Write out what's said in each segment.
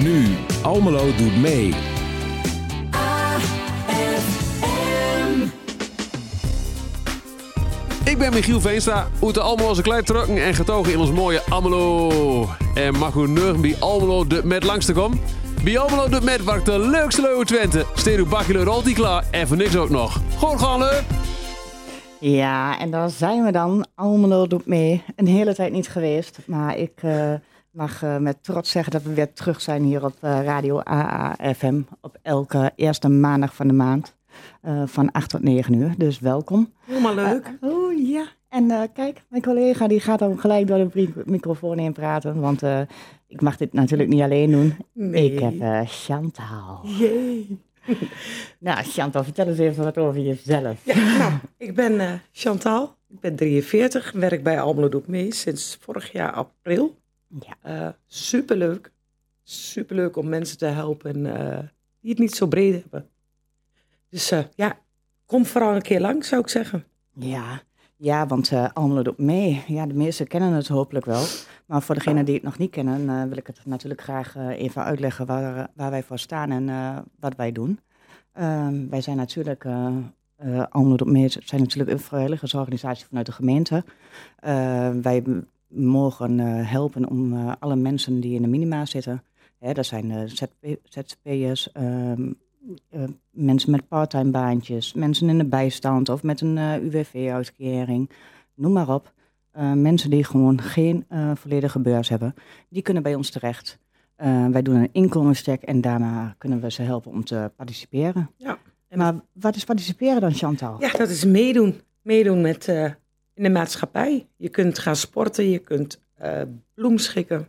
Nu, Almelo doet mee. Ik ben Michiel Veenstra, uit de Almeloze Kleitrukken en getogen in ons mooie Almelo. En mag u nu bij Almelo de met langs te komen? Bij Almelo de met waar de leukste leuwe Twente. Steed uw bakje altijd klaar en voor niks ook nog. Gewoon gaan leuk! Ja, en daar zijn we dan. Almelo doet mee. Een hele tijd niet geweest. Maar ik eh, mag eh, met trots zeggen dat we weer terug zijn hier op eh, Radio AAFM. Op elke eerste maandag van de maand. van 8 tot 9 uur. Dus welkom. Helemaal leuk. oh ja. En kijk, mijn collega die gaat dan gelijk door de microfoon heen praten. Want ik mag dit natuurlijk niet alleen doen. Nee. Ik heb Chantal. Jee. nou, Chantal, vertel eens even wat over jezelf. Ja, nou, ik ben Chantal, ik ben 43, werk bij Almelo Doek mee sinds vorig jaar april. Ja. Uh, superleuk, superleuk om mensen te helpen uh, die het niet zo breed hebben. Dus ja, kom vooral een keer lang, zou ik zeggen. Ja, ja want uh, Almelo doet mee. Ja, de meesten kennen het hopelijk wel. Maar voor degenen die het nog niet kennen, uh, wil ik het natuurlijk graag uh, even uitleggen waar, waar wij voor staan en wat wij doen. Ehm, wij zijn natuurlijk, Almelo doet mee zijn natuurlijk een vrijwilligersorganisatie vanuit de gemeente. wij mogen helpen om alle mensen die in de minima zitten, hè, dat zijn ZZP'ers, um, uh, mensen met parttime baantjes, mensen in de bijstand of met een UWV-uitkering, noem maar op. Uh, mensen die gewoon geen volledige beurs hebben, die kunnen bij ons terecht. wij doen een inkomenscheck en daarna kunnen we ze helpen om te participeren. Ja. Maar wat is participeren dan, Chantal? Ja, dat is meedoen. Meedoen met, in de maatschappij. Je kunt gaan sporten, je kunt bloemschikken.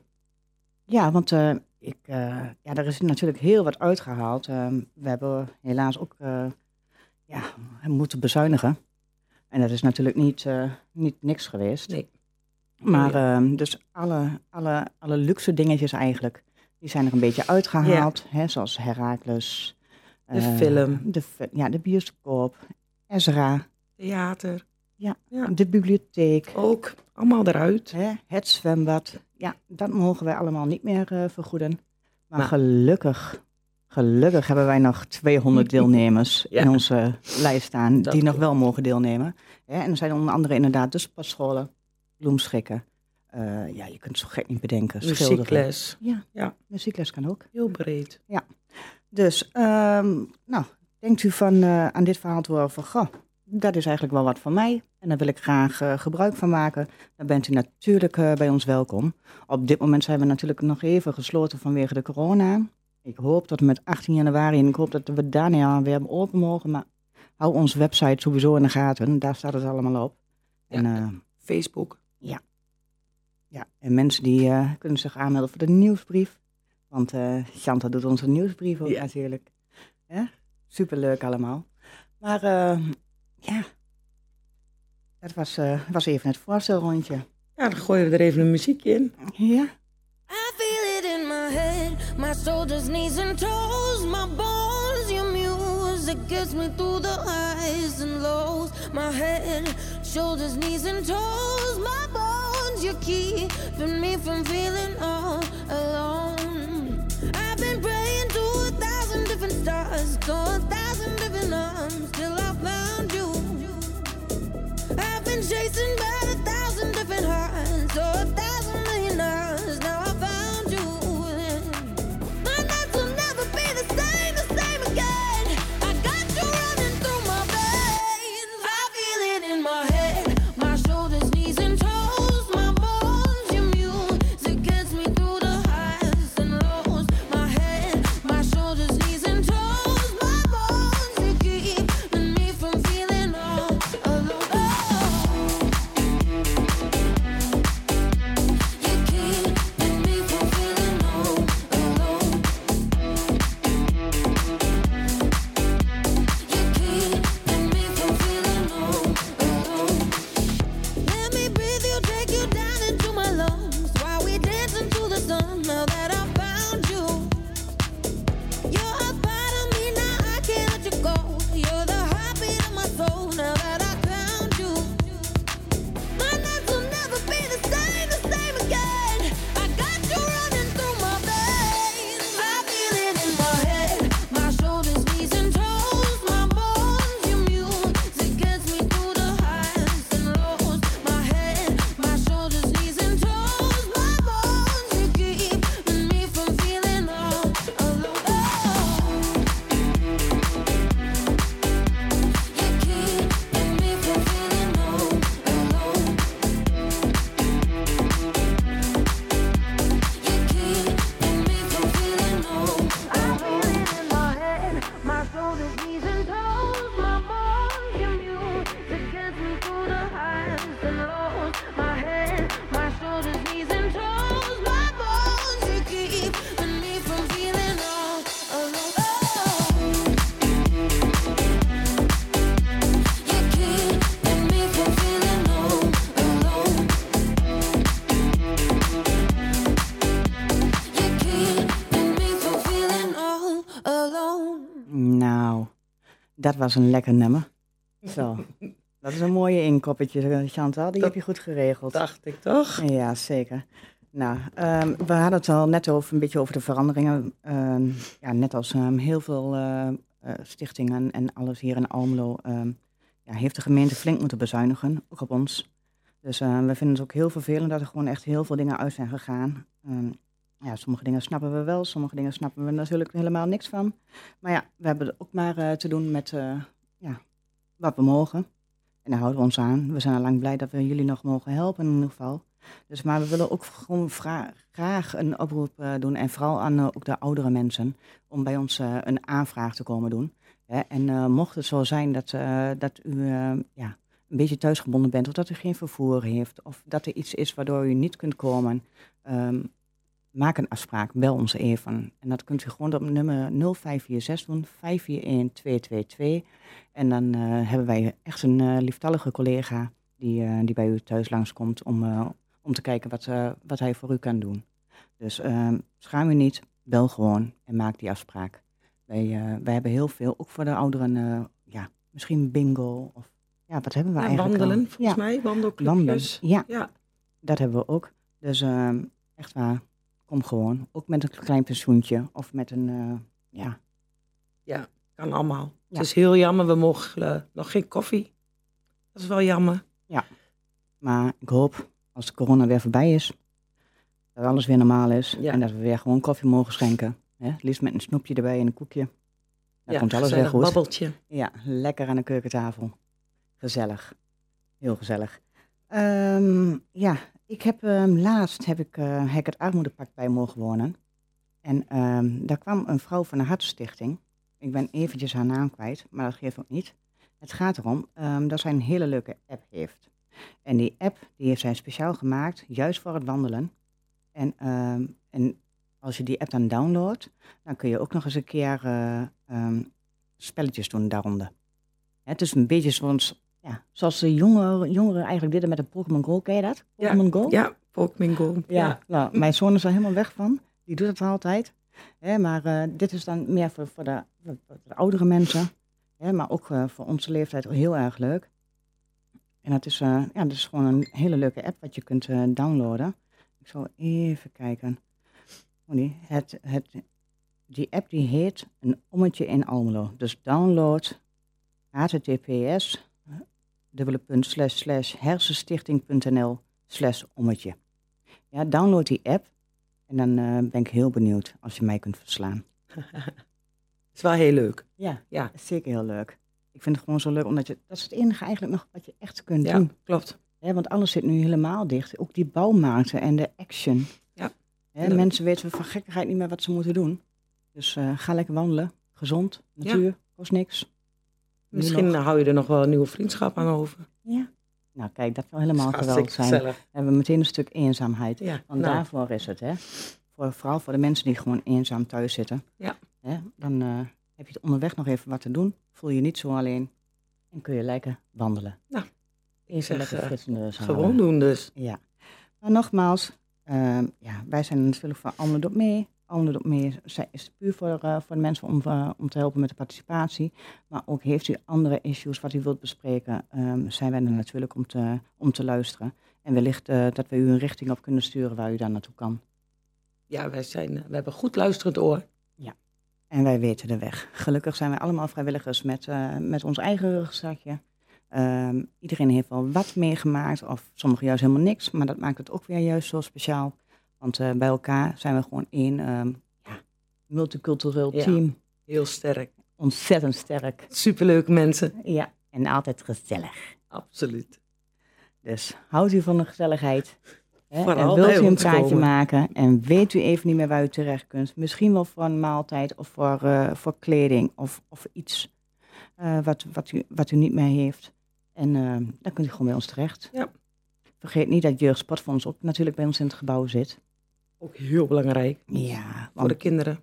Ja, want ik, uh, ja, er is natuurlijk heel wat uitgehaald. We hebben helaas ook ja, moeten bezuinigen. En dat is natuurlijk niet, niet niks geweest. Nee. Maar ehm, dus alle, alle, alle luxe dingetjes eigenlijk, die zijn er een beetje uitgehaald. Ja. Hè, zoals Herakles. De film. De, ja, de bioscoop. Ezra. Theater. Ja, ja, de bibliotheek. Ook, allemaal eruit. Hè, het zwembad. Ja, dat mogen wij allemaal niet meer uh, vergoeden. Maar, maar, gelukkig, gelukkig hebben wij nog 200 deelnemers ja. in onze lijst staan dat die nog wel mogen deelnemen. Hè, en er zijn onder andere inderdaad de spatscholen, bloemschikken. Uh, ja, je kunt het zo gek niet bedenken. Muziekles. Ja, ja, muziekles kan ook. Heel breed. Ja, dus um, nou, denkt u van, uh, aan dit verhaal te horen van, goh, dat is eigenlijk wel wat van mij. En daar wil ik graag uh, gebruik van maken. Dan bent u natuurlijk uh, bij ons welkom. Op dit moment zijn we natuurlijk nog even gesloten vanwege de corona. Ik hoop tot en met 18 januari en ik hoop dat we daarna weer open mogen. Maar hou onze website sowieso in de gaten. Daar staat het allemaal op. Ja, en, uh, Facebook. Ja. ja. En mensen die kunnen zich aanmelden voor de nieuwsbrief. Want Chanta doet onze nieuwsbrief ook ja. natuurlijk. Ja? Superleuk allemaal. Maar ja, dat was, uh, was even het voorstelrondje. Ja, dan gooien we er even een muziekje in. Ja. I feel it in my head, my shoulders, knees and toes, my bones, your music gets me through the highs and lows. My head, shoulders, knees and toes, my bones, you're keeping me from feeling all alone. I've been praying to a thousand different stars, to a thousand different arms, till I found you. Been chasing by a thousand different hearts, so a thousand Dat was een lekker nummer. Zo. Dat is een mooie inkoppetje, eh, Chantal. Die Dat- heb je goed geregeld. Dacht ik toch? Ja, zeker. Nou, ehm, we hadden het al net over, een beetje over de veranderingen. Ehm, ja, net als ehm, heel veel eh, eh, stichtingen en alles hier in Almelo, ja, heeft de gemeente flink moeten bezuinigen, ook op ons. Dus we vinden het ook heel vervelend dat er gewoon echt heel veel dingen uit zijn gegaan. Ja, sommige dingen snappen we wel, sommige dingen snappen we natuurlijk helemaal niks van. Maar ja, we hebben ook maar eh, te doen met eh, ja, wat we mogen. En daar houden we ons aan. We zijn al lang blij dat we jullie nog mogen helpen in ieder geval. Dus, maar we willen ook gewoon graag een oproep eh, doen. En vooral aan ook de oudere mensen. Om bij ons een aanvraag te komen doen. Hè. En mocht het zo zijn dat, dat u ja, een beetje thuisgebonden bent. Of dat u geen vervoer heeft. Of dat er iets is waardoor u niet kunt komen. ehm, maak een afspraak. Bel ons even. En dat kunt u gewoon op nummer 0546 doen. 541-222. En dan eh, hebben wij echt een eh, lieftallige collega. Die, eh, die bij u thuis langskomt om, om te kijken wat, wat hij voor u kan doen. Dus ehm, schaam u niet, bel gewoon en maak die afspraak. Wij, wij hebben heel veel, ook voor de ouderen, ja, misschien bingo of ja, wat hebben we Ja, eigenlijk wandelen, al? volgens ja, mij. wandelen. Wandelclubjes. Ja, Ja, dat hebben we ook. Dus ehm, echt waar, kom gewoon. Ook met een klein pensioentje of met een, eh, ja, kan allemaal. Ja. Het is heel jammer, we mogen eh, nog geen koffie. Dat is wel jammer. Maar ik hoop, als de corona weer voorbij is, dat alles weer normaal is. Ja. En dat we weer gewoon koffie mogen schenken. Hè? Liefst met een snoepje erbij en een koekje. Dan ja, komt alles weer goed. babbeltje. Ja, lekker aan de keukentafel. Gezellig. Heel gezellig. Ehm, ja, ik heb ehm, laatst heb ik, eh, heb ik het armoedepact bij mogen wonen. En ehm, daar kwam een vrouw van de Hartstichting. Ik ben eventjes haar naam kwijt, maar dat geeft ook niet. Het gaat erom ehm, dat zij een hele leuke app heeft. En die app die heeft zij speciaal gemaakt, juist voor het wandelen. En, en als je die app dan downloadt, dan kun je ook nog eens een keer eh, spelletjes doen daaronder. Het is een beetje zoals, ja, zoals de jongeren, jongeren eigenlijk deden met de Pokémon Go. Ken je dat? Ja, Pokémon Go? Ja, Pokémon Go. Ja, nou, mijn zoon is er helemaal weg van. Die doet het altijd. Hè, maar eh, dit is dan meer voor, voor, de, voor de oudere mensen. Hè, maar ook eh, voor onze leeftijd heel erg leuk. En het is, eh, ja, het is gewoon een hele leuke app wat je kunt downloaden. Ik zal even kijken. Oh nee, het, het, die app die heet Een Ommetje in Almelo. Dus download https dubbele punt slash slash hersenstichting.nl slash ommetje. Ja, download die app en dan eh, ben ik heel benieuwd als je mij kunt verslaan. is wel heel leuk. Ja, Ja, zeker heel leuk. Ik vind het gewoon zo leuk, omdat je, dat is het enige eigenlijk nog wat je echt kunt ja doen. klopt. Want alles zit nu helemaal dicht. Ook die bouwmarkten en de action. Ja. Mensen weten van gekkigheid niet meer wat ze moeten doen. Dus eh, ga lekker wandelen. Gezond, natuur, kost niks. Misschien nog. hou je er nog wel een nieuwe vriendschap aan over. Ja. Nou kijk, dat wil helemaal geweldig zijn. gezellig. Hebben we meteen een stuk eenzaamheid. Ja, Want nou, daarvoor is het, hè. Voor, vooral voor de mensen die gewoon eenzaam thuis zitten. Ja. Hè? Dan eh, heb je onderweg nog even wat te doen. Voel je niet zo alleen. En kun je lekker wandelen. Nou, even zeg, lekker eh, frits in de neus halen. gewoon doen dus. Ja. Maar nogmaals, ehm, ja, wij zijn natuurlijk van Doet Mee. Almelo Doet Mee is- puur voor, eh, voor de mensen om, eh, om te helpen met de participatie. Maar ook heeft u andere issues wat u wilt bespreken, ehm, zijn wij er natuurlijk om te, om te luisteren. En wellicht eh, dat we u een richting op kunnen sturen waar u daar naartoe kan. Ja, wij zijn, we hebben goed luisterend oor. En wij weten de weg. Gelukkig zijn wij allemaal vrijwilligers met, met ons eigen rugzakje. Ehm, iedereen heeft wel wat meegemaakt, of sommigen juist helemaal niks. Maar dat maakt het ook weer juist zo speciaal. Want eh, bij elkaar zijn we gewoon één ja, multicultureel Ja. team. Heel sterk. Ontzettend sterk. Superleuke mensen. Ja, en altijd gezellig. Absoluut. Dus houdt u van de gezelligheid. Hè? En wilt u een praatje maken en weet u even niet meer waar u terecht kunt. Misschien wel voor een maaltijd of voor, eh, voor kleding of, of iets eh, wat, wat, u, wat u niet meer heeft. En dan kunt u gewoon bij ons terecht. Ja. Vergeet niet dat Jeugdsportfonds ook natuurlijk bij ons in het gebouw zit. Ook heel belangrijk Ja, voor de kinderen.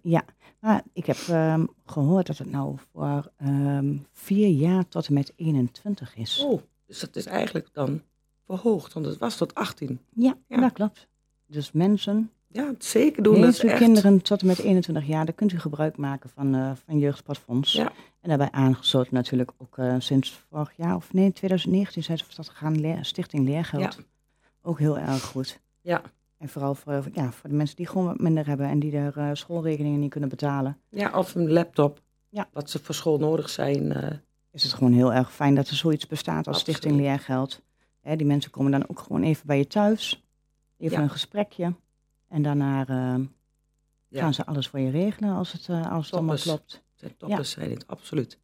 maar ik heb ehm, gehoord dat het nou voor ehm, vier jaar tot en met 21 is. Oh, dus dat is eigenlijk dan verhoogd, want het was tot 18. Ja, Ja. dat klopt. Dus mensen Ja, zeker doen. Dat echt... kinderen tot en met 21 jaar, daar kunt u gebruik maken van, eh van. Ja. En daarbij aangesloten natuurlijk ook eh, sinds vorig jaar, of nee, 2019 zijn ze van start gegaan, Stichting Leergeld. Ja. Ook heel erg goed. Ja. En vooral voor, ja, voor de mensen die gewoon wat minder hebben en die er eh, schoolrekeningen niet kunnen betalen, ja, of een laptop. Ja. Wat ze voor school nodig zijn. eh, is het gewoon heel erg fijn dat er zoiets bestaat als Stichting. Leergeld. Hè, die mensen komen dan ook gewoon even bij je thuis, even Ja. een gesprekje. En daarna eh, Ja. gaan ze alles voor je regelen als het, als het allemaal klopt. zijn toppers zijn het, absoluut.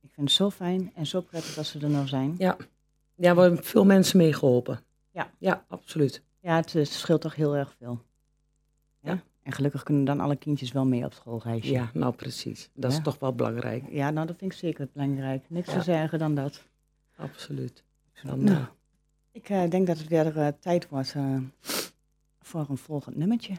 Ik vind het zo fijn en zo prettig dat ze er nou zijn. Ja. Ja, we hebben veel mensen meegeholpen. Ja. Ja, absoluut. Ja, het, scheelt toch heel erg veel. Ja? Ja. En gelukkig kunnen dan alle kindjes wel mee op schoolreisje. Ja, nou precies. Dat Ja. is toch wel belangrijk. Ja, nou dat vind ik zeker belangrijk. Niks Ja. te zeggen dan dat. Absoluut. Dan, Nou, eh, ik eh, denk dat het weer eh, tijd wordt eh, voor een volgend nummertje.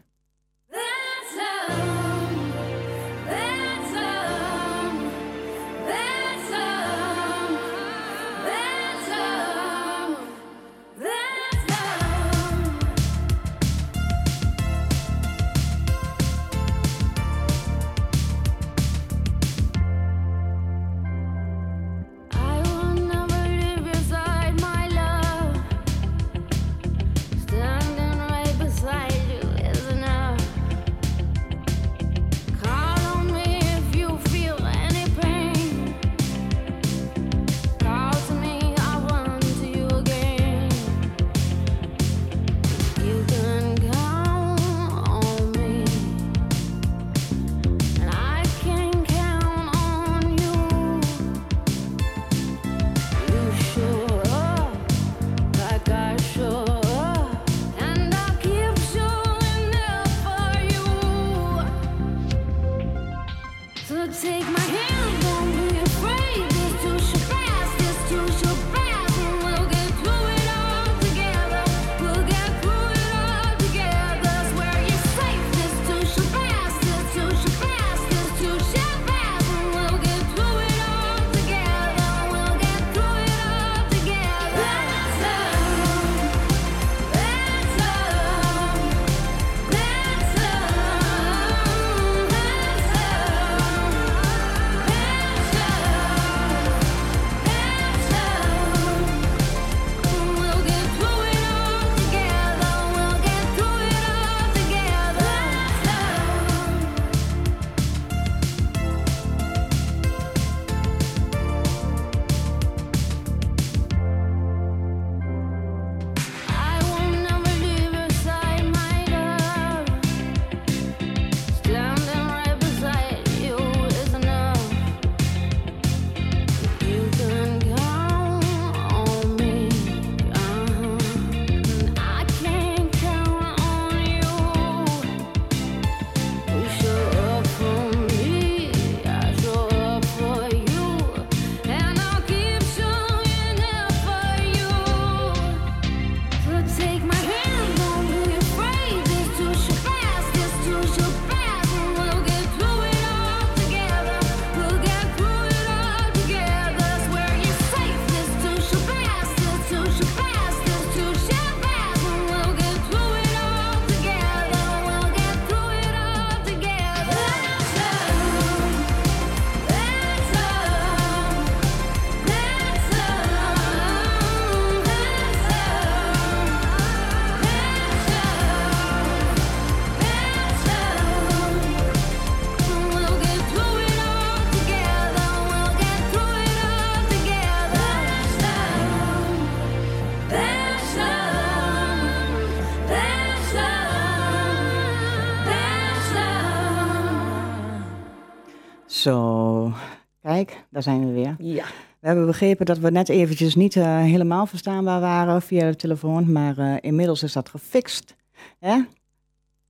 Daar zijn we weer. ja. We hebben begrepen dat we net eventjes niet eh, helemaal verstaanbaar waren via de telefoon, maar eh, inmiddels is dat gefixt. Hè?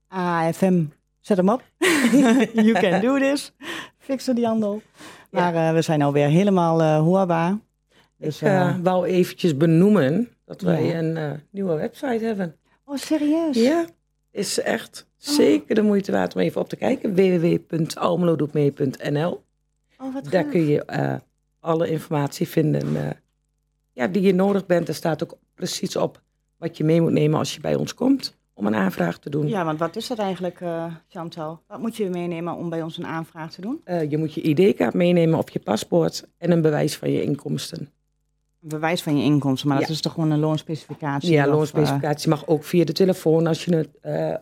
AFM, zet hem op. you can do this. Fixen die handel. Maar eh, we zijn alweer helemaal hoorbaar. Dus, ik wou eventjes benoemen dat wij Ja. een nieuwe website hebben. oh, serieus? Ja, is echt zeker de moeite waard om even op te kijken. www.almelodoetmee.nl Oh, wat Daar gaaf. kun je eh, alle informatie vinden eh, ja, die je nodig bent. Er staat ook precies op wat je mee moet nemen als je bij ons komt. om een aanvraag te doen. Ja, want wat is dat eigenlijk, eh, Chantal? Wat moet je meenemen om bij ons een aanvraag te doen? Je moet je ID-kaart meenemen of je paspoort en een bewijs van je inkomsten. Een bewijs van je inkomsten, maar dat is toch gewoon een loonspecificatie? Ja, of, loonspecificatie mag ook via de telefoon als je het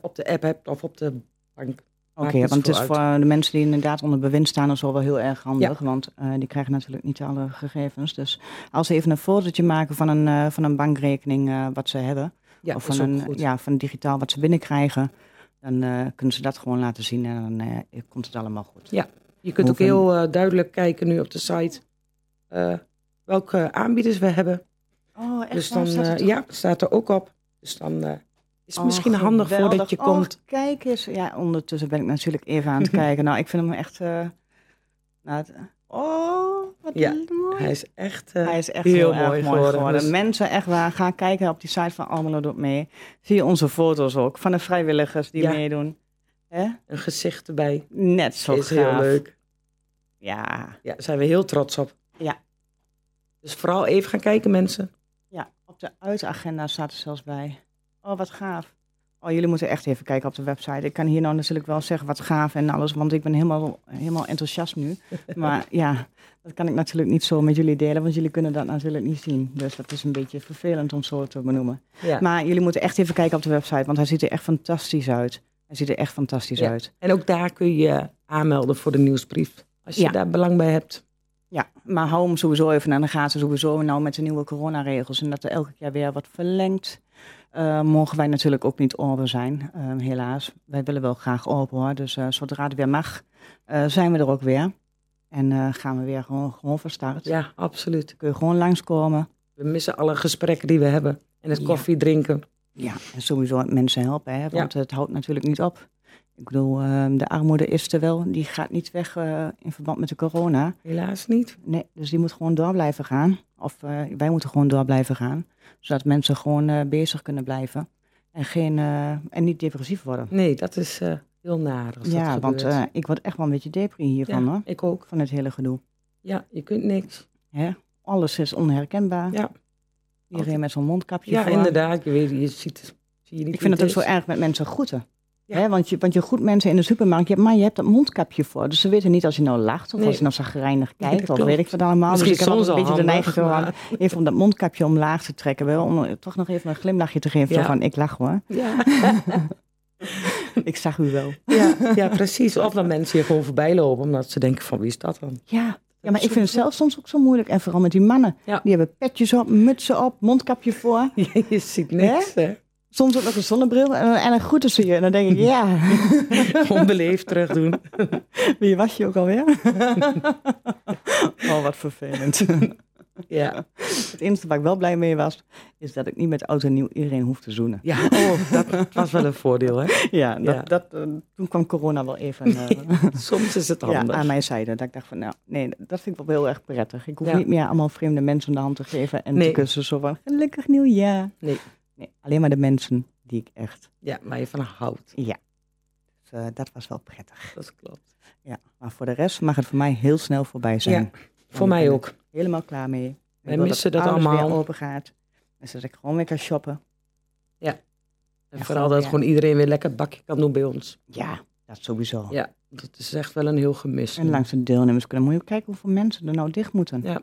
op de app hebt of op de bank. Oké, want het is voor de mensen die inderdaad onder bewind staan, is wel wel heel erg handig. Want eh, die krijgen natuurlijk niet alle gegevens. Dus als ze even een fotootje maken van een, eh, van een bankrekening eh, wat ze hebben, Ja, of van, een, goed. ja, van digitaal wat ze binnenkrijgen, dan kunnen ze dat gewoon laten zien en dan komt het allemaal goed. Ja. Je kunt ook heel duidelijk kijken nu op de site welke aanbieders we hebben. Oh, echt? Dus dan, Staat ja, staat er ook op. Dus dan is Oh, misschien handig voordat je Oh, komt. kijk eens. Ja, ondertussen ben ik natuurlijk even aan het kijken. Nou, ik vind hem echt... eh, nou, het- oh, wat Ja, mooi. Hij is echt, eh, Hij is echt heel, heel, mooi erg mooi geworden. geworden. Dus- Mensen, echt waar, ga kijken op die site van Almelo Doet Mee. Zie je onze foto's ook, van de vrijwilligers die Ja. meedoen. Hè? een gezicht erbij. Net zo is gaaf. heel leuk. Ja, Ja, daar zijn we heel trots op. Ja. Dus vooral even gaan kijken, mensen. ja, op de uitagenda staat er zelfs bij. Oh, wat gaaf. Oh, jullie moeten echt even kijken op de website. Ik kan hier nou natuurlijk wel zeggen wat gaaf en alles, want ik ben helemaal, helemaal enthousiast nu. Maar ja, dat kan ik natuurlijk niet zo met jullie delen, want jullie kunnen dat natuurlijk niet zien. Dus dat is een beetje vervelend om zo te benoemen. Ja. Maar jullie moeten echt even kijken op de website, want hij ziet er echt fantastisch uit. Hij ziet er echt fantastisch Ja. uit. En ook daar kun je aanmelden voor de nieuwsbrief. Als je Ja. daar belang bij hebt. Ja, maar hou hem sowieso even aan de gaten. Sowieso nou met de nieuwe coronaregels en dat er elke keer weer wat verlengt. Eh, mogen wij natuurlijk ook niet open zijn, eh, helaas. Wij willen wel graag open hoor. Dus eh, zodra het weer mag, zijn we er ook weer. En gaan we weer gewoon, gewoon van start. Ja, absoluut. Kun je gewoon langskomen. We missen alle gesprekken die we hebben. En het koffie drinken. Ja, en sowieso mensen helpen, hè, want het houdt natuurlijk niet op. Ik bedoel, eh, de armoede is er wel. Die gaat niet weg in verband met de corona. Helaas niet. Nee, dus die moet gewoon door blijven gaan. Of eh, wij moeten gewoon door blijven gaan. Zodat mensen gewoon eh, bezig kunnen blijven. En, geen, eh, en niet depressief worden. Nee, dat is heel naar als ja, dat want ik word echt wel een beetje depri hiervan ja, hoor. ik ook. Van het hele gedoe. Ja, je kunt niks. Hè? Alles is onherkenbaar. Ja. Iedereen met zo'n mondkapje Ja, voor. inderdaad. Je weet, je ziet, zie je niet Ik vind het ook zo erg met mensen groeten. Ja. Hè, want, je, want je groet mensen in de supermarkt, ja, maar je hebt dat mondkapje voor. Dus ze weten niet als je nou lacht of Nee. als je nou zagrijnig kijkt. dat of weet ik wat allemaal. Misschien dus ik heb soms een beetje de neiging maar- even om dat mondkapje omlaag te trekken. Wel, om toch nog even een glimlachje te geven. Ja. Van, ik lach hoor. Ja. Ik zag u wel. ja, ja, precies. Of dat mensen je gewoon voorbij lopen omdat ze denken van wie is dat dan? Ja. Ja, maar ik vind het zelf soms ook zo moeilijk. En vooral met die mannen. Ja. Die hebben petjes op, mutsen op, mondkapje voor. je ziet niks. Hè? Soms ook nog een zonnebril. En, en dan groeten ze je. En dan denk ik, ja, Onbeleefd terug doen. wie was je ook alweer? oh, wat vervelend. Ja, Het enige waar ik wel blij mee was, is dat ik niet met oud en nieuw iedereen hoef te zoenen. ja oh, dat was wel een voordeel. Hè? Ja, dat, Ja. Dat, eh, toen kwam corona wel even eh, Soms is het ja, handig. aan mijn zijde. Dat ik dacht van, nou, nee, dat vind ik wel heel erg prettig. Ik hoef Ja. niet meer allemaal vreemde mensen de hand te geven en Nee. te kussen. Zo van, gelukkig nieuwjaar. Nee. Nee. Alleen maar de mensen die ik echt, Ja, waar je van houdt. ja. Dus, eh, dat was wel prettig. Dat klopt. Ja. Maar voor de rest mag het voor mij heel snel voorbij zijn. Ja, Voor mij ook. Helemaal klaar mee. Ik Wij missen dat alles allemaal. weer open gaat. En zodat ik gewoon weer kan shoppen. En Ja, vooral gewoon, dat ja. gewoon iedereen weer lekker het bakje kan doen bij ons. Ja, dat sowieso. Ja, dat is echt wel een heel gemis. En langs de deelnemers kunnen. Moet je kijken hoeveel mensen er nou dicht moeten. Ja.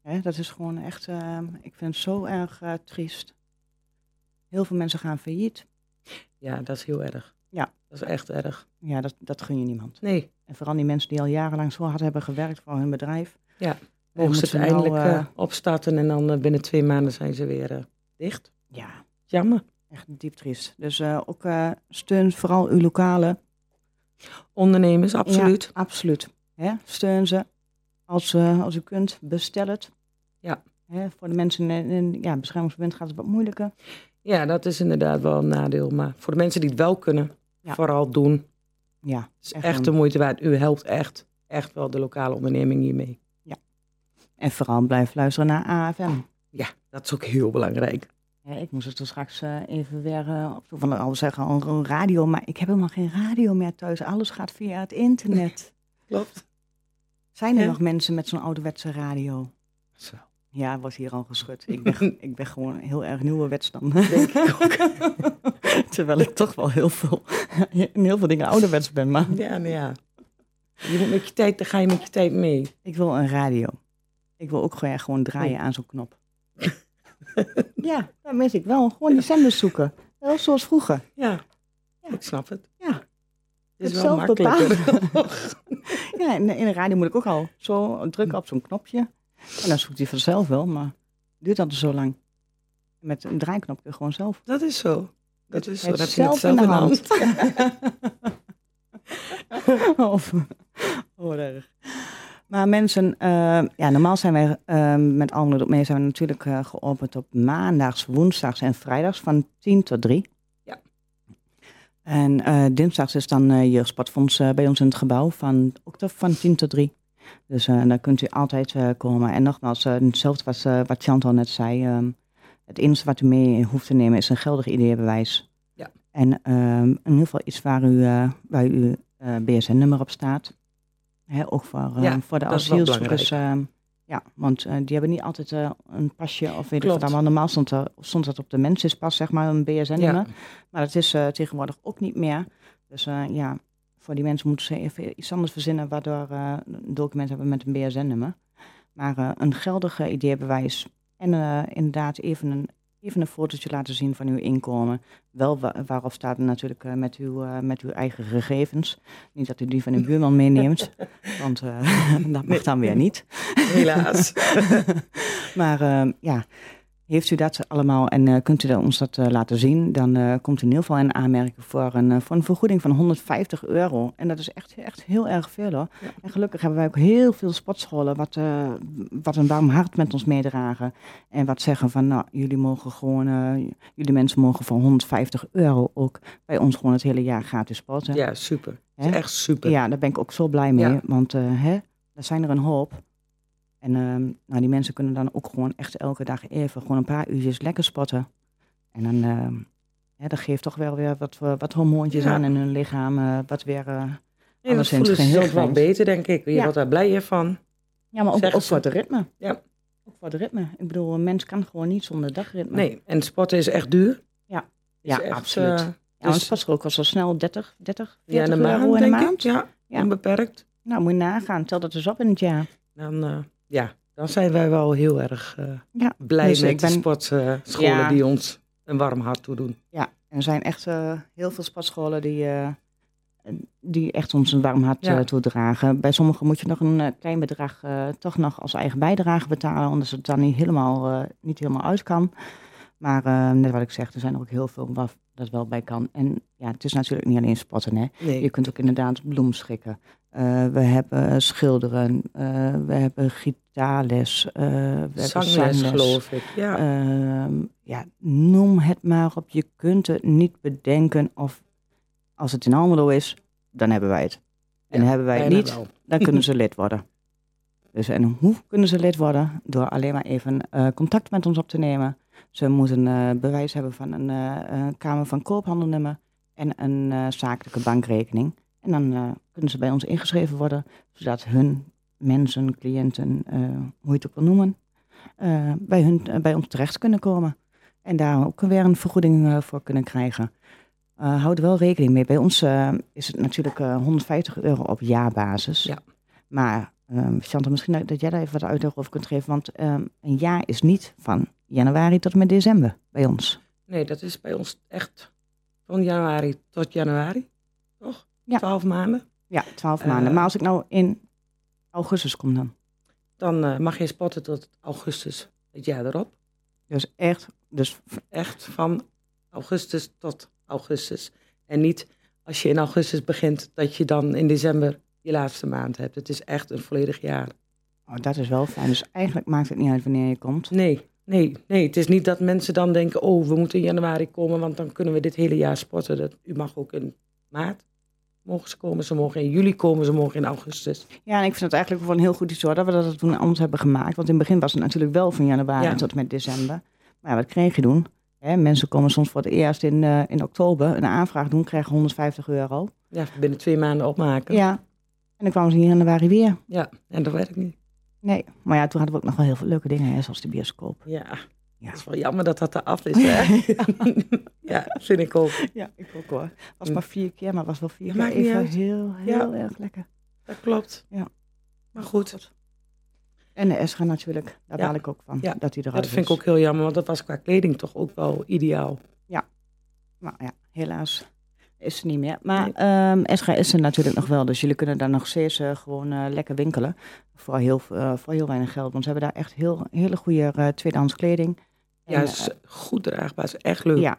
Hè, dat is gewoon echt, eh, ik vind het zo erg eh, triest. Heel veel mensen gaan failliet. ja, dat is heel erg. Ja. Dat is echt erg. Ja, dat, dat gun je niemand. Nee, En vooral die mensen die al jarenlang zo hard hebben gewerkt voor hun bedrijf. Ja. En mogen ze het nou, eindelijk eh, eh, opstarten en dan eh, binnen twee maanden zijn ze weer dicht. ja, Jammer. echt diep triest. Dus ook steun vooral uw lokale. Ondernemers, absoluut. Ja, absoluut. Hè? Steun ze. Als, als u kunt, bestel het. Ja. Hè, voor de mensen in, in ja, beschermingsverband gaat het wat moeilijker. Ja, dat is inderdaad wel een nadeel. Maar voor de mensen die het wel kunnen, Ja. vooral doen. Ja, Het is Echt de moeite waard. U helpt echt, echt wel de lokale onderneming hiermee. En vooral blijf luisteren naar AFM. Ja, dat is ook heel belangrijk. Ja, ik moest het er straks eh, even weer eh, op van al zeggen een, een radio, maar ik heb helemaal geen radio meer thuis. Alles gaat via het internet. Klopt. Zijn er Ja. nog mensen met zo'n ouderwetse radio? Zo. Ja, was hier al geschud. Ik ben, ik ben gewoon heel erg nieuwe dan. Denk ik ook. Terwijl ik toch wel heel veel, in heel veel dingen ouderwets ben. Maar Ja, nou ja. Je moet met je tijd, dan ga je met je tijd mee. ik wil een radio. Ik wil ook gewoon, gewoon draaien aan zo'n knop. ja, dat mis ik wel. Gewoon die zenders zoeken. Wel zoals vroeger. Ja, Ja. ik snap het. Ja. Het is wel makkelijker. Ja, in, in de radio moet ik ook al zo drukken op zo'n knopje. En dan zoekt hij vanzelf wel, maar duurt altijd zo lang. Met een draaiknop kun je gewoon zelf. Dat is zo. Dat is zo. Dat zelf in de hand. of, oh, erg. Maar mensen, eh, ja, normaal zijn wij eh, met op mee zijn we natuurlijk eh, geopend op maandags, woensdags en vrijdags van 10 tot 3. Ja. En dinsdags is dan Jeugdsportfonds eh, bij ons in het gebouw van, ook van 10 tot 3. Dus eh daar kunt u altijd eh, komen. En nogmaals, eh, hetzelfde eh, wat Chantal net zei. ehm, het enige wat u mee hoeft te nemen is een geldig ideebewijs. Ja. En ehm, in ieder geval iets waar, u, waar uw BSN-nummer op staat. Hè, ook voor, eh, Ja, voor de asielzoekers. ehm, ja, want die hebben niet altijd een pasje of weet ik wat allemaal. Normaal stond, er, stond dat op de mensispas, zeg maar, een BSN-nummer. Maar dat is tegenwoordig ook niet meer. Dus ja, voor die mensen moeten ze even iets anders verzinnen waardoor eh, een document hebben met een BSN-nummer. Maar eh, een geldige ideebewijs en eh, inderdaad even een, even een fotootje laten zien van uw inkomen. Wel wa- waarop staat natuurlijk eh, met, uw, eh, met uw eigen gegevens. Niet dat u die van uw buurman meeneemt, want eh, dat mag dan weer niet. Helaas. Maar eh, ja, heeft u dat allemaal en eh, kunt u dat- ons dat eh, laten zien, dan eh, komt u in ieder geval in aanmerking voor een, voor een vergoeding van 150 euro. En dat is echt, echt heel erg veel hoor. Ja. En gelukkig hebben wij ook heel veel sportscholen wat, wat een warm hart met ons meedragen. En wat zeggen van, nou, jullie mogen gewoon, jullie mensen mogen voor 150 euro ook bij ons gewoon het hele jaar gratis sporten. Ja, super. Hè? is echt super. Ja, daar ben ik ook zo blij mee. Ja. Want hè, er zijn er een hoop. En ehm, nou, die mensen kunnen dan ook gewoon echt elke dag even gewoon een paar uurtjes lekker spotten. En dan ehm, dat geeft toch wel weer wat, eh, wat hormoontjes Ja. aan in hun lichaam. eh, wat weer, eh, En dan Alleszins voelen ze zich wel beter, denk ik. Je Ja. wordt daar blijer van. ja, maar ook, voor het ritme. Ja. Ook voor het ritme. Ik bedoel, een mens kan gewoon niet zonder dagritme. Nee, en sporten is echt duur. Ja. Is Ja, echt, absoluut. eh, Ja, want dus- het was er ook wel zo snel 30, 30, ja, 40 in de euro maand, in de maand. ik. Ja, Ja. onbeperkt. Nou, moet je nagaan. Tel dat eens op in het jaar. Dan, eh, ja, dan zijn wij wel heel erg eh, Ja. blij Dus met de ben- sportscholen Ja. die ons een warm hart toedoen. Ja, er zijn echt eh, heel veel sportscholen die, eh, die echt ons een warm hart Ja. toedragen. Bij sommigen moet je nog een klein bedrag toch nog als eigen bijdrage betalen, omdat het dan niet helemaal, niet helemaal uit kan. Maar eh, net wat ik zeg, er zijn er ook heel veel waar dat wel bij kan. En ja, het is natuurlijk niet alleen sporten. Hè. Nee, Je kunt ook inderdaad bloemschikken. Eh, we hebben schilderen, eh, we hebben gitaarles, eh, we hebben zangles, zangles. geloof ik. Ja, Ehm, ja, noem het maar op. Je kunt het niet bedenken of als het in Almelo is, dan hebben wij het. En Ja, hebben wij het niet, wel. dan kunnen ze lid worden. Dus en hoe kunnen ze lid worden? Door alleen maar even contact met ons op te nemen. Ze moeten eh, bewijs hebben van een eh, eh, Kamer van Koophandelnummer en een eh, zakelijke bankrekening. En dan kunnen ze bij ons ingeschreven worden, zodat hun mensen, cliënten, hoe je het ook wil noemen, bij, hun, bij ons terecht kunnen komen. En daar ook weer een vergoeding voor kunnen krijgen. Houd er wel rekening mee. Bij ons is het natuurlijk eh, 150 euro op jaarbasis. Ja. Maar ehm Chantal, misschien dat- dat jij daar even wat uitleg over kunt geven. Want ehm, een jaar is niet van januari tot en met december bij ons. Nee, dat is bij ons echt van januari tot januari. Toch? Ja. Twaalf maanden. Ja, 12 Eh. maanden. Maar als ik nou in augustus kom dan. Dan eh, mag je sporten tot augustus het jaar erop. Dus echt, dus Echt van augustus tot augustus. En niet als je in augustus begint, dat je dan in december je laatste maand hebt. Het is echt een volledig jaar. oh, dat is wel fijn. Dus eigenlijk maakt het niet uit wanneer je komt. Nee, nee, nee. Het is niet dat mensen dan denken, oh, we moeten in januari komen, want dan kunnen we dit hele jaar sporten. Dat, u mag ook in maart mogen ze komen, ze mogen in juli komen, ze mogen in augustus. Ja, en ik vind het eigenlijk wel een heel goed iets hoor, dat we dat toen anders hebben gemaakt. Want in het begin was het natuurlijk wel van januari Ja. tot en met december. Maar ja, wat kreeg je toen? Hè, mensen komen soms voor het eerst in, eh, in oktober een aanvraag doen, krijgen 150 euro. Ja, binnen twee maanden opmaken. Ja, en dan kwamen ze in januari weer. Ja, en dat werkt niet. Nee, maar ja, toen hadden we ook nog wel heel veel leuke dingen, hè, zoals de bioscoop. Ja. Ja. Het is wel jammer dat dat eraf is, hè? ja, vind ik ook. Ja, ik ook hoor. was maar vier keer, maar was wel vier Ja, keer even uit. heel, heel erg lekker. Dat klopt. Ja. Maar goed, En de Esra natuurlijk, daar Ja. baal ik ook van, Ja. dat hij ja, eruit dat vind ik ook heel jammer, want dat was qua kleding toch ook wel ideaal. Maar ja, helaas is ze niet meer. Maar ehm Esra is er natuurlijk nog wel, dus jullie kunnen daar nog steeds gewoon eh, lekker winkelen. Voor heel, eh, voor heel weinig geld, want ze hebben daar echt heel, hele goede eh, tweedehands kleding. Ja, is goed draagbaar, is echt leuk. Ja,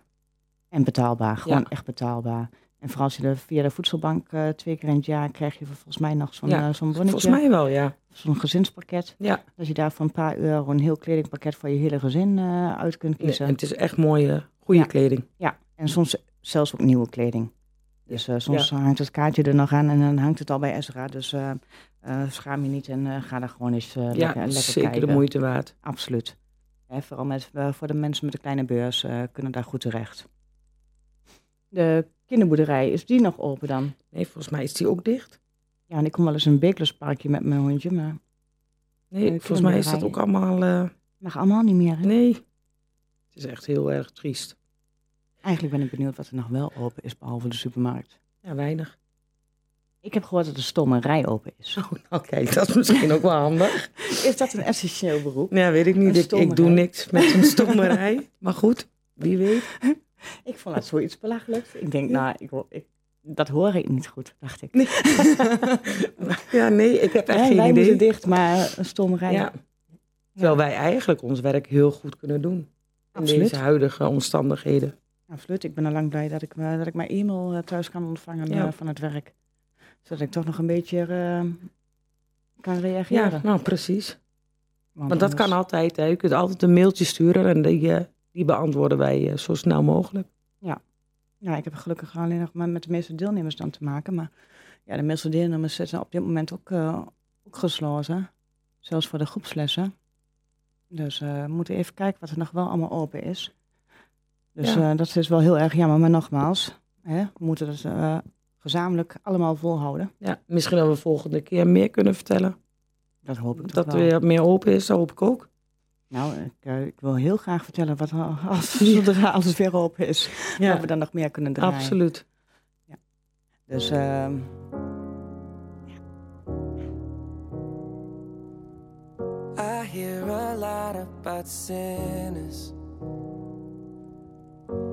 en betaalbaar. Gewoon Ja. echt betaalbaar. En vooral als je via de voedselbank twee keer in het jaar krijg je volgens mij nog zo'n Ja, zo'n bonnetje. Volgens mij wel, ja. Zo'n gezinspakket. Ja, Dat je daar voor een paar euro een heel kledingpakket voor je hele gezin uit kunt nee, kiezen. en het is echt mooie, goede Ja. kleding. Ja, en soms zelfs ook nieuwe kleding. Dus eh, soms hangt het kaartje er nog aan en dan hangt het al bij Ezra. Dus eh, eh, schaam je niet en ga daar gewoon eens Ja, lekker, lekker zeker kijken. de moeite waard. Absoluut. Hè, vooral met, voor de mensen met een kleine beurs kunnen daar goed terecht. De kinderboerderij, is die nog open dan? Nee, volgens mij is die ook dicht. Ja, en ik kom wel eens een Beeklersparkje met mijn hondje, maar Nee, volgens mij is dat ook allemaal... mag allemaal niet meer. hè? nee, het is echt heel erg triest. Eigenlijk ben ik benieuwd wat er nog wel open is, behalve de supermarkt. Ja, weinig. Ik heb gehoord dat de stommerij open is. Oh, nou kijk, dat is misschien ook wel handig. Is dat een essentieel beroep? Ja, weet ik niet. Ik, ik doe niks met een stommerij. Maar goed, wie weet. Ik vond dat zoiets belachelijks. Ik denk, nou, ik, dat hoor ik niet goed, dacht ik. Ja, nee, ik heb echt geen wij idee. moeten dicht, maar een stommerij. Ja. Terwijl wij eigenlijk ons werk heel goed kunnen doen. In Absoluut. deze huidige omstandigheden. Ik ben al lang blij dat ik, dat ik mijn e-mail eh, thuis kan ontvangen Ja. eh, van het werk. Zodat ik toch nog een beetje eh, kan Ja, reageren. nou precies. Want Want dat anders- kan altijd. Hè. Je kunt altijd een mailtje sturen en die, die beantwoorden wij zo snel mogelijk. Ja, ik heb gelukkig alleen nog maar met de meeste deelnemers dan te maken. Maar ja, de meeste deelnemers zitten op dit moment ook, eh, ook gesloten. Zelfs voor de groepslessen. Dus we moeten even kijken wat er nog wel allemaal open is. Dus Ja. eh, dat is wel heel erg jammer. Maar nogmaals, hè, we moeten het eh, gezamenlijk allemaal volhouden. Ja, misschien dat we volgende keer meer kunnen vertellen. Dat hoop ik toch Dat wel. er weer meer open is, dat hoop ik ook. Nou, ik, eh, ik wil heel graag vertellen wat er- als, zodra alles weer open is. Dat we dan nog meer kunnen draaien. absoluut. Dus ehm, I hear a lot about sinners.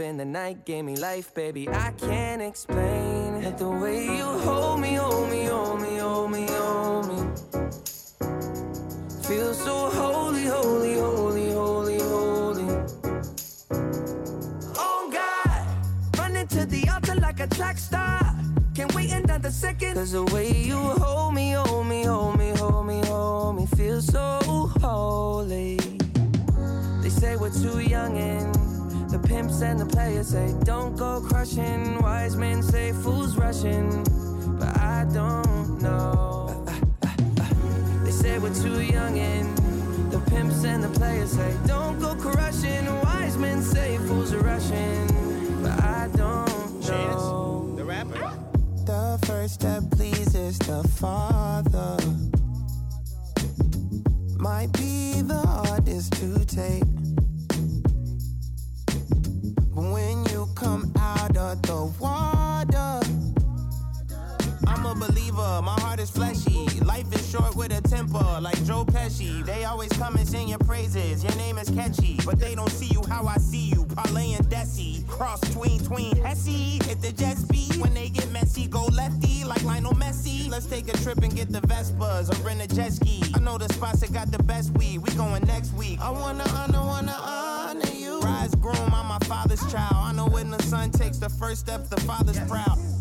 in the night gave me life, baby. I can't explain. The way you hold They always come and sing your praises. Your name is catchy, but they don't see you how I see you. Parlay and Desi, cross tween tween Hesse. Hit the jet speed when they get messy. Go lefty like Lionel Messi. Let's take a trip and get the Vespas or rent a jet ski. I know the spots that got the best weed. We going next week. I wanna honor, wanna honor you. Rise groom, I'm my father's child. I know when the son takes the first step, the father's proud.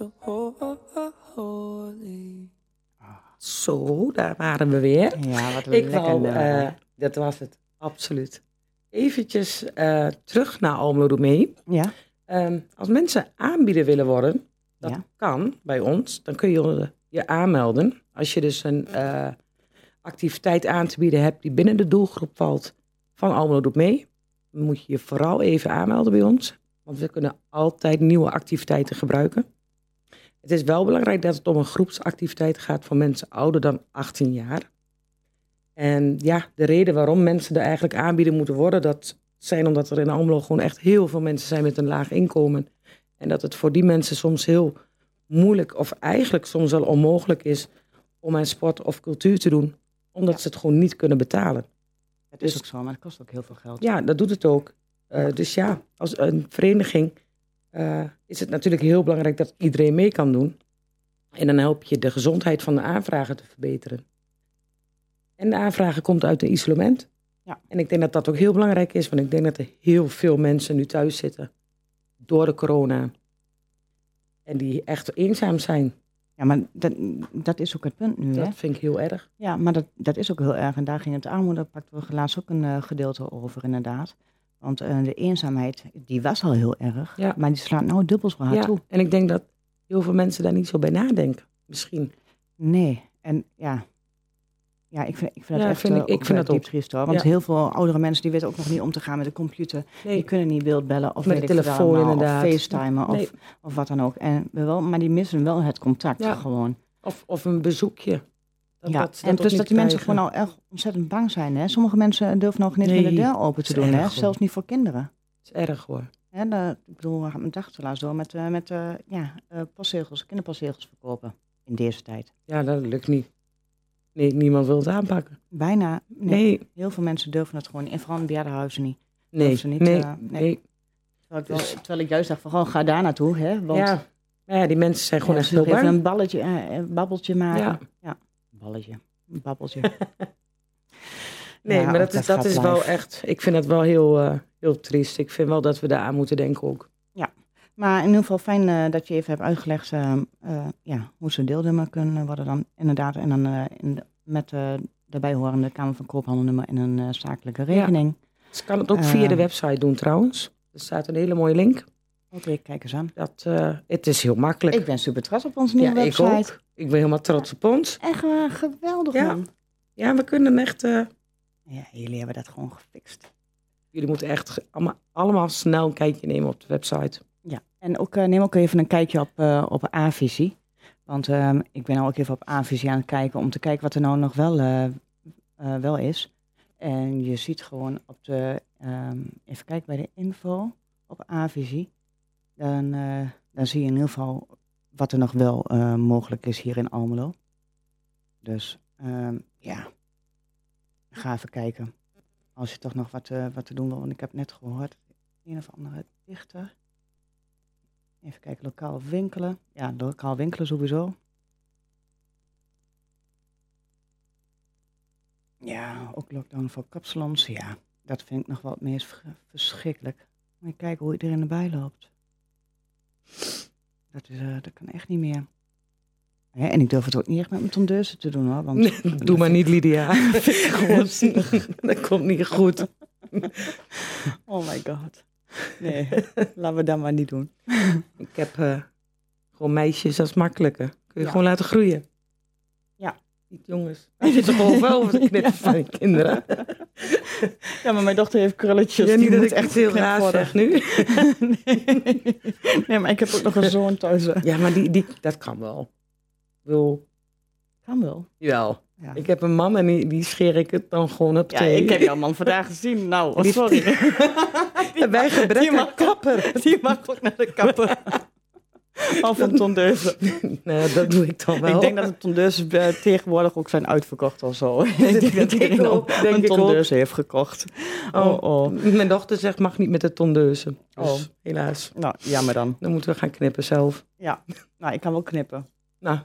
so ho- holy. Zo, daar waren we weer. Ja, wat een Ik lekker wou, eh, dat was het, absoluut. Eventjes eh, terug naar Almelo Doe Mee. ja, Ehm, als mensen aanbieder willen worden, dat Ja. kan bij ons, dan kun je je aanmelden. Als je dus een eh, activiteit aan te bieden hebt die binnen de doelgroep valt van Almelo Doet Mee, dan moet je je vooral even aanmelden bij ons. Want we kunnen altijd nieuwe activiteiten gebruiken. Het is wel belangrijk dat het om een groepsactiviteit gaat voor mensen ouder dan 18 jaar. En ja, de reden waarom mensen er eigenlijk aanbieden moeten worden, dat zijn omdat er in Almelo gewoon echt heel veel mensen zijn met een laag inkomen. En dat het voor die mensen soms heel moeilijk of eigenlijk soms wel onmogelijk is om aan sport of cultuur te doen, omdat ze het gewoon niet kunnen betalen. het is dus- ook zo, maar het kost ook heel veel geld. Ja, dat doet het ook. Eh, dus ja, als een vereniging eh, is het natuurlijk heel belangrijk dat iedereen mee kan doen. En dan help je de gezondheid van de aanvrager te verbeteren. En de aanvrager komt uit een isolement. Ja. En ik denk dat dat ook heel belangrijk is, want ik denk dat er heel veel mensen nu thuis zitten door de corona. En die echt eenzaam zijn. Ja, maar dat, dat is ook het punt nu, hè? Dat vind ik heel erg. Ja, maar dat, dat is ook heel erg. En daar ging het armoedepakt we laatst ook een eh, gedeelte over, inderdaad. Want eh, de eenzaamheid, die was al heel erg. Ja. Maar die slaat nou dubbel zo hard Ja, toe. en ik denk dat heel veel mensen daar niet zo bij nadenken. Misschien. Nee, en ja... Ja, ik vind, ik vind Ja, het echt vind ik- eh, ik vind dat diep triest hoor. Want Ja. heel veel oudere mensen die weten ook nog niet om te gaan met de computer. Die kunnen niet beeldbellen of Met de telefoon allemaal, inderdaad. Of facetimen Nee. of, of wat dan ook. En we wel, maar die missen wel het contact Ja. gewoon. Of, of een bezoekje. Dat, ja, dat, en dus dat die mensen gewoon al echt ontzettend bang zijn. Hè? Sommige mensen durven nog niet Nee, meer de deur open te doen. Hè? hoor. Zelfs niet voor kinderen. Het is erg hoor. Hè, de, ik bedoel, we gaan mijn dag te laatst door met, eh, met eh, ja, eh, postzegels, kinderpostzegels verkopen in deze tijd. Ja, dat lukt niet. Nee, niemand wil het aanpakken. Bijna, nee, Nee, heel veel mensen durven het gewoon niet. En vooral in bejaardenhuizen niet. nee, ze niet, nee, nee. Terwijl ik, wel- terwijl ik juist dacht van, gewoon ga daar naartoe. Hè? Want, Ja. Die mensen zijn gewoon ja, echt heel even bang. een balletje, een babbeltje maken. Ja. ja. Balletje, een babbeltje. Nee, Ja, maar dat is, dat is wel echt... Ik vind dat wel heel, eh, heel triest. Ik vind wel dat we daar aan moeten denken ook. Maar in ieder geval fijn eh, dat je even hebt uitgelegd eh, eh, ja, hoe ze deelnummer kunnen worden dan inderdaad. En dan in de- met daarbij horende Kamer van Koophandelnummer en een zakelijke rekening. Ze kan het ook via de Eh. website doen trouwens. Er staat een hele mooie link. Oké, kijk eens aan. Dat, eh, het is heel makkelijk. Ik ben super trots op onze nieuwe ja, ik website. ook. Ik ben helemaal trots op ons. Echt eh, geweldig Ja. man. Ja, we kunnen echt... eh, Ja, jullie hebben dat gewoon gefixt. jullie moeten echt allemaal, allemaal snel een kijkje nemen op de website. Ja, en ook, eh, neem ook even een kijkje op, op A-visie. Want ehm, ik ben nou ook even op A-visie aan het kijken om te kijken wat er nou nog wel, wel is. En je ziet gewoon op de, ehm, even kijken bij de info op A-visie. Dan, eh, dan zie je in ieder geval wat er nog wel eh, mogelijk is hier in Almelo. Dus ehm, ja, ga even kijken. Als je toch nog wat, eh, wat te doen wil. Want ik heb net gehoord, een of andere dichter. Even kijken, lokaal winkelen. Ja, lokaal winkelen sowieso. Ja, ook lockdown voor kapsalons. Ja, dat vind ik nog wel het meest verschrikkelijk. Moet je kijken hoe iedereen erbij loopt. Dat, is, eh, dat kan echt niet meer. Hè, en ik durf het ook niet echt met mijn tondeuzen te doen hoor. Want Doe maar niet, Lydia. Dat komt niet goed. Oh my god. Nee, laten we dat maar niet doen. Ik heb eh, gewoon meisjes, dat is makkelijker. Kun je Ja. gewoon laten groeien. Niet jongens. Je zit toch gewoon wel over de knippen van je kinderen. Ja, maar mijn dochter heeft krulletjes. Ja, die niet dat ik echt heel raar zeg nu. nee, nee. nee, maar ik heb ook nog een zoon thuis. hè. Ja, maar die, die, dat kan wel. Ik wil, Kan wel. jawel. Ja. Ik heb een man en die, die scheer ik het dan gewoon op Ja, ik heb jouw man vandaag gezien. Nou, oh, Die- sorry. Wij gebrek Die mag- kapper. Die mag ook naar de kapper. Of een tondeuze. Nee, dat doe ik dan wel. Ik denk dat de tondeuzen tegenwoordig ook zijn uitverkocht of zo. ik denk dat denk iedereen ook, denk een tondeuze heeft gekocht. Oh, oh. Mijn dochter zegt mag niet met de tondeuzen. Dus Oh. helaas. Nou, jammer dan. Dan moeten we gaan knippen zelf. Ja, nou, ik kan wel knippen. Nou,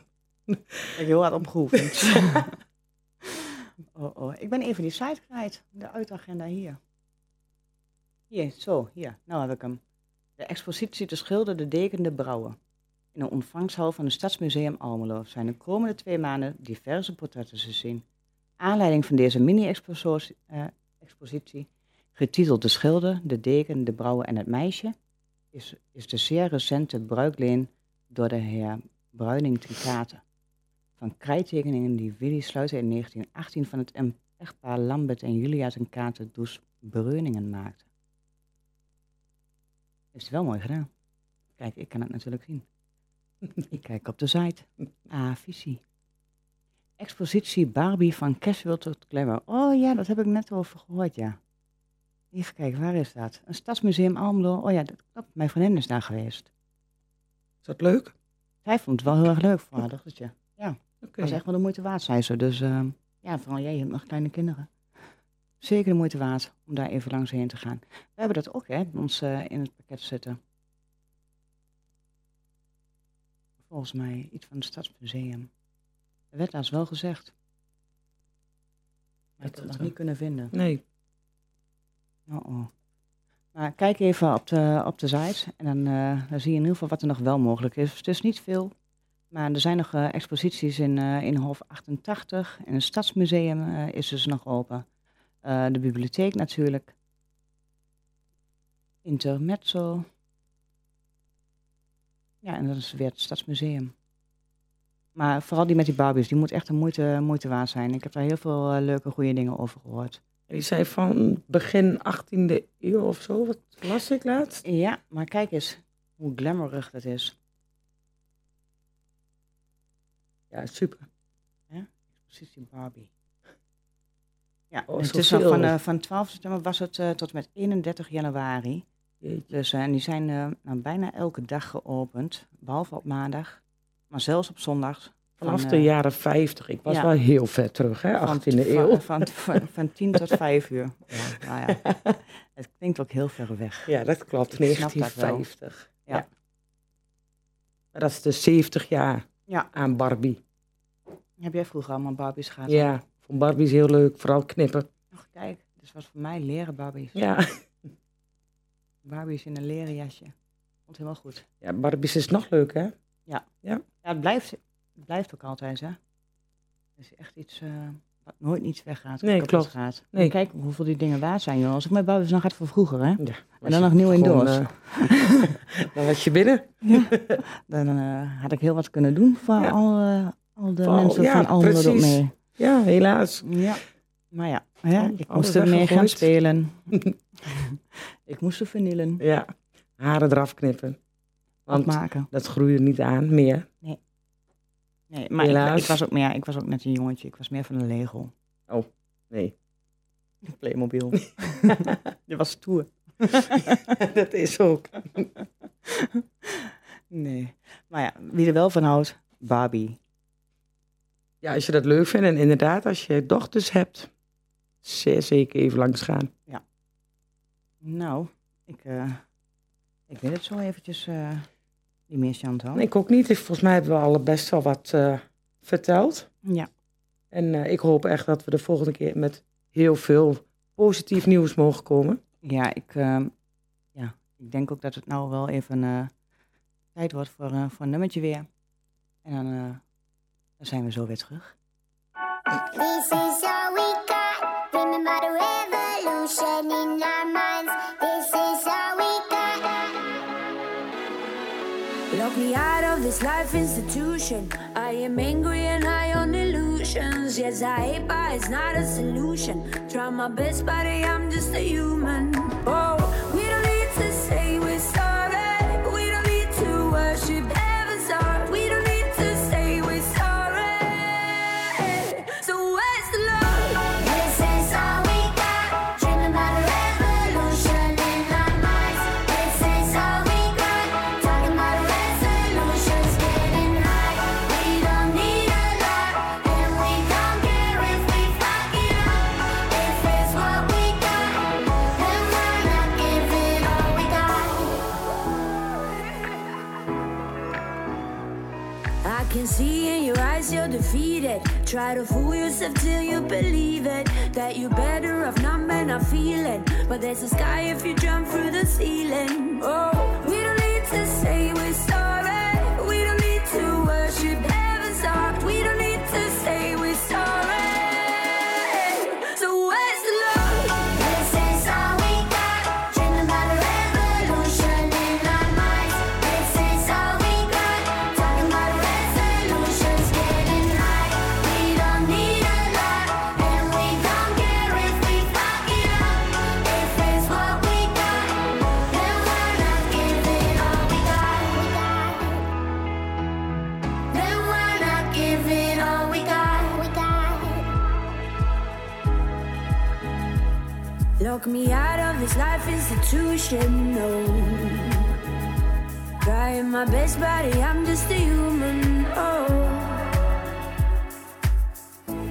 Ik heb heel hard opgeoefend. oh, oh. Ik ben even die site kwijt. De uitagenda hier. Hier, zo, hier. Nou heb ik hem. De expositie De Schilder, de Deken, de Brouwen. In de ontvangsthal van het Stadsmuseum Almelo zijn de komende twee maanden diverse portretten te zien. Aanleiding van deze mini-expositie, getiteld De Schilder, de Deken, de Brouwen en het Meisje, is, is de zeer recente bruikleen door de heer Bruining Tricate. Van krijttekeningen die Willy Sluiter in 1918 van het echtpaar Lambert en Julia ten Kate dus Breuningen maakte. Heeft hij wel mooi gedaan. Kijk, ik kan het natuurlijk zien. ik kijk op de site. Ah, visie. Expositie Barbie van casual tot glamour. Oh ja, dat heb ik net over gehoord, ja. Even kijken, waar is dat? Een stadsmuseum Almelo. Oh ja, dat klopt. Mijn vriendin is daar geweest. is dat leuk? Zij vond het wel heel erg leuk voor haar dochtertje. Oké. Dat was echt wel de moeite waard, zei ze. Dus ehm, ja, vooral jij, hebt nog kleine kinderen. Zeker de moeite waard om daar even langs heen te gaan. We hebben dat ook hè, bij ons eh, in het pakket zitten. Volgens mij iets van het Stadsmuseum. Er werd laatst wel gezegd. Maar ik heb het nog niet kunnen vinden. Nee. Oh oh. Maar kijk even op de, op de site en dan, eh, dan zie je in ieder geval wat er nog wel mogelijk is. Het is niet veel, maar er zijn nog eh, exposities in, in Hof 88 en het Stadsmuseum is dus nog open. Eh, de bibliotheek natuurlijk. Intermezzo. Ja, en dat is weer het Stadsmuseum. Maar vooral die met die Barbies, die moet echt een moeite, moeite waard zijn. Ik heb daar heel veel eh, leuke, goede dingen over gehoord. Die zei van begin 18e eeuw of zo. Wat las ik laatst? Ja, maar kijk eens hoe glamourig dat is. Ja, super. Expositie Barbie. Ja, Oh, het is zoveel. van, eh, van 12 september was het eh, tot en met 31 januari. Jeetje. Dus, eh, en die zijn eh, nou, bijna elke dag geopend, behalve op maandag, maar zelfs op zondag. Vanaf van, de eh, jaren 50. Ik was ja. wel heel ver terug, hè? van- 18e eeuw. Van, van, van, van 10 tot 5 uur. Ja, nou ja. Het klinkt ook heel ver weg. Ja, dat klopt. Ik snap dat wel. 1950. Ja. Dat is de 70 jaar Ja. aan Barbie. Heb jij vroeger allemaal Barbies gehad? Ja, vond Barbie is heel leuk. Vooral knippen. Ach, kijk, dus was voor mij leren Barbies. Ja. Barbies in een leren jasje. Vond helemaal goed. ja, Barbies is nog leuk, hè? Ja, het blijft, het blijft ook altijd, hè. Het is echt iets eh, wat nooit iets weggaat. Nee, klopt. Gaat. Nee. Kijk hoeveel die dingen waard zijn, joh. Als ik mijn Barbies nog had van vroeger, hè. Ja. En dan nog nieuw in doos. eh, dan was je binnen. Dan eh, had ik heel wat kunnen doen voor Ja. al, al de mensen ja, van precies. mee. Ja, helaas. Ja, maar ja, ik alles moest er mee gaan spelen. ik moest er vernielen, Ja. Haren eraf knippen. Want maken. dat groeide niet aan meer. Nee, maar ik, Helaas. ik, was ook meer, ik was ook net een jongetje. Ik was meer van de Lego. Nee. Playmobil. Die was stoer. dat is ook. Nee. Maar ja, wie er wel van houdt, Barbie. Ja, als je dat leuk vindt en inderdaad, als je dochters hebt, zeer zeker even langs gaan. Nou, ik, eh, ik weet het zo eventjes, eh die meer Chantal. Ik ook niet. Volgens mij hebben we al best wel wat eh, verteld. Ja, En ik hoop echt dat we de volgende keer met heel veel positief nieuws mogen komen. ja, ik, ja, ik denk ook dat het nou wel even tijd wordt voor, voor een nummertje weer. En dan Dan zijn we zo weer terug. This is all we got. Remember the revolution in our minds. This is all we got. Lock me out of this life institution. I am angry and high on illusions. Yes, I hate, but it's not a solution. Try my best, but I'm just a human. Oh, we don't need to say we're sorry. We don't need to worship I can see in your eyes you're defeated. Try to fool yourself till you believe it. That you're better off not men are feeling. But there's a sky if you jump through the ceiling. Oh, we don't need to say Me out of this life institution, no. Trying my best, buddy, I'm just a human, oh.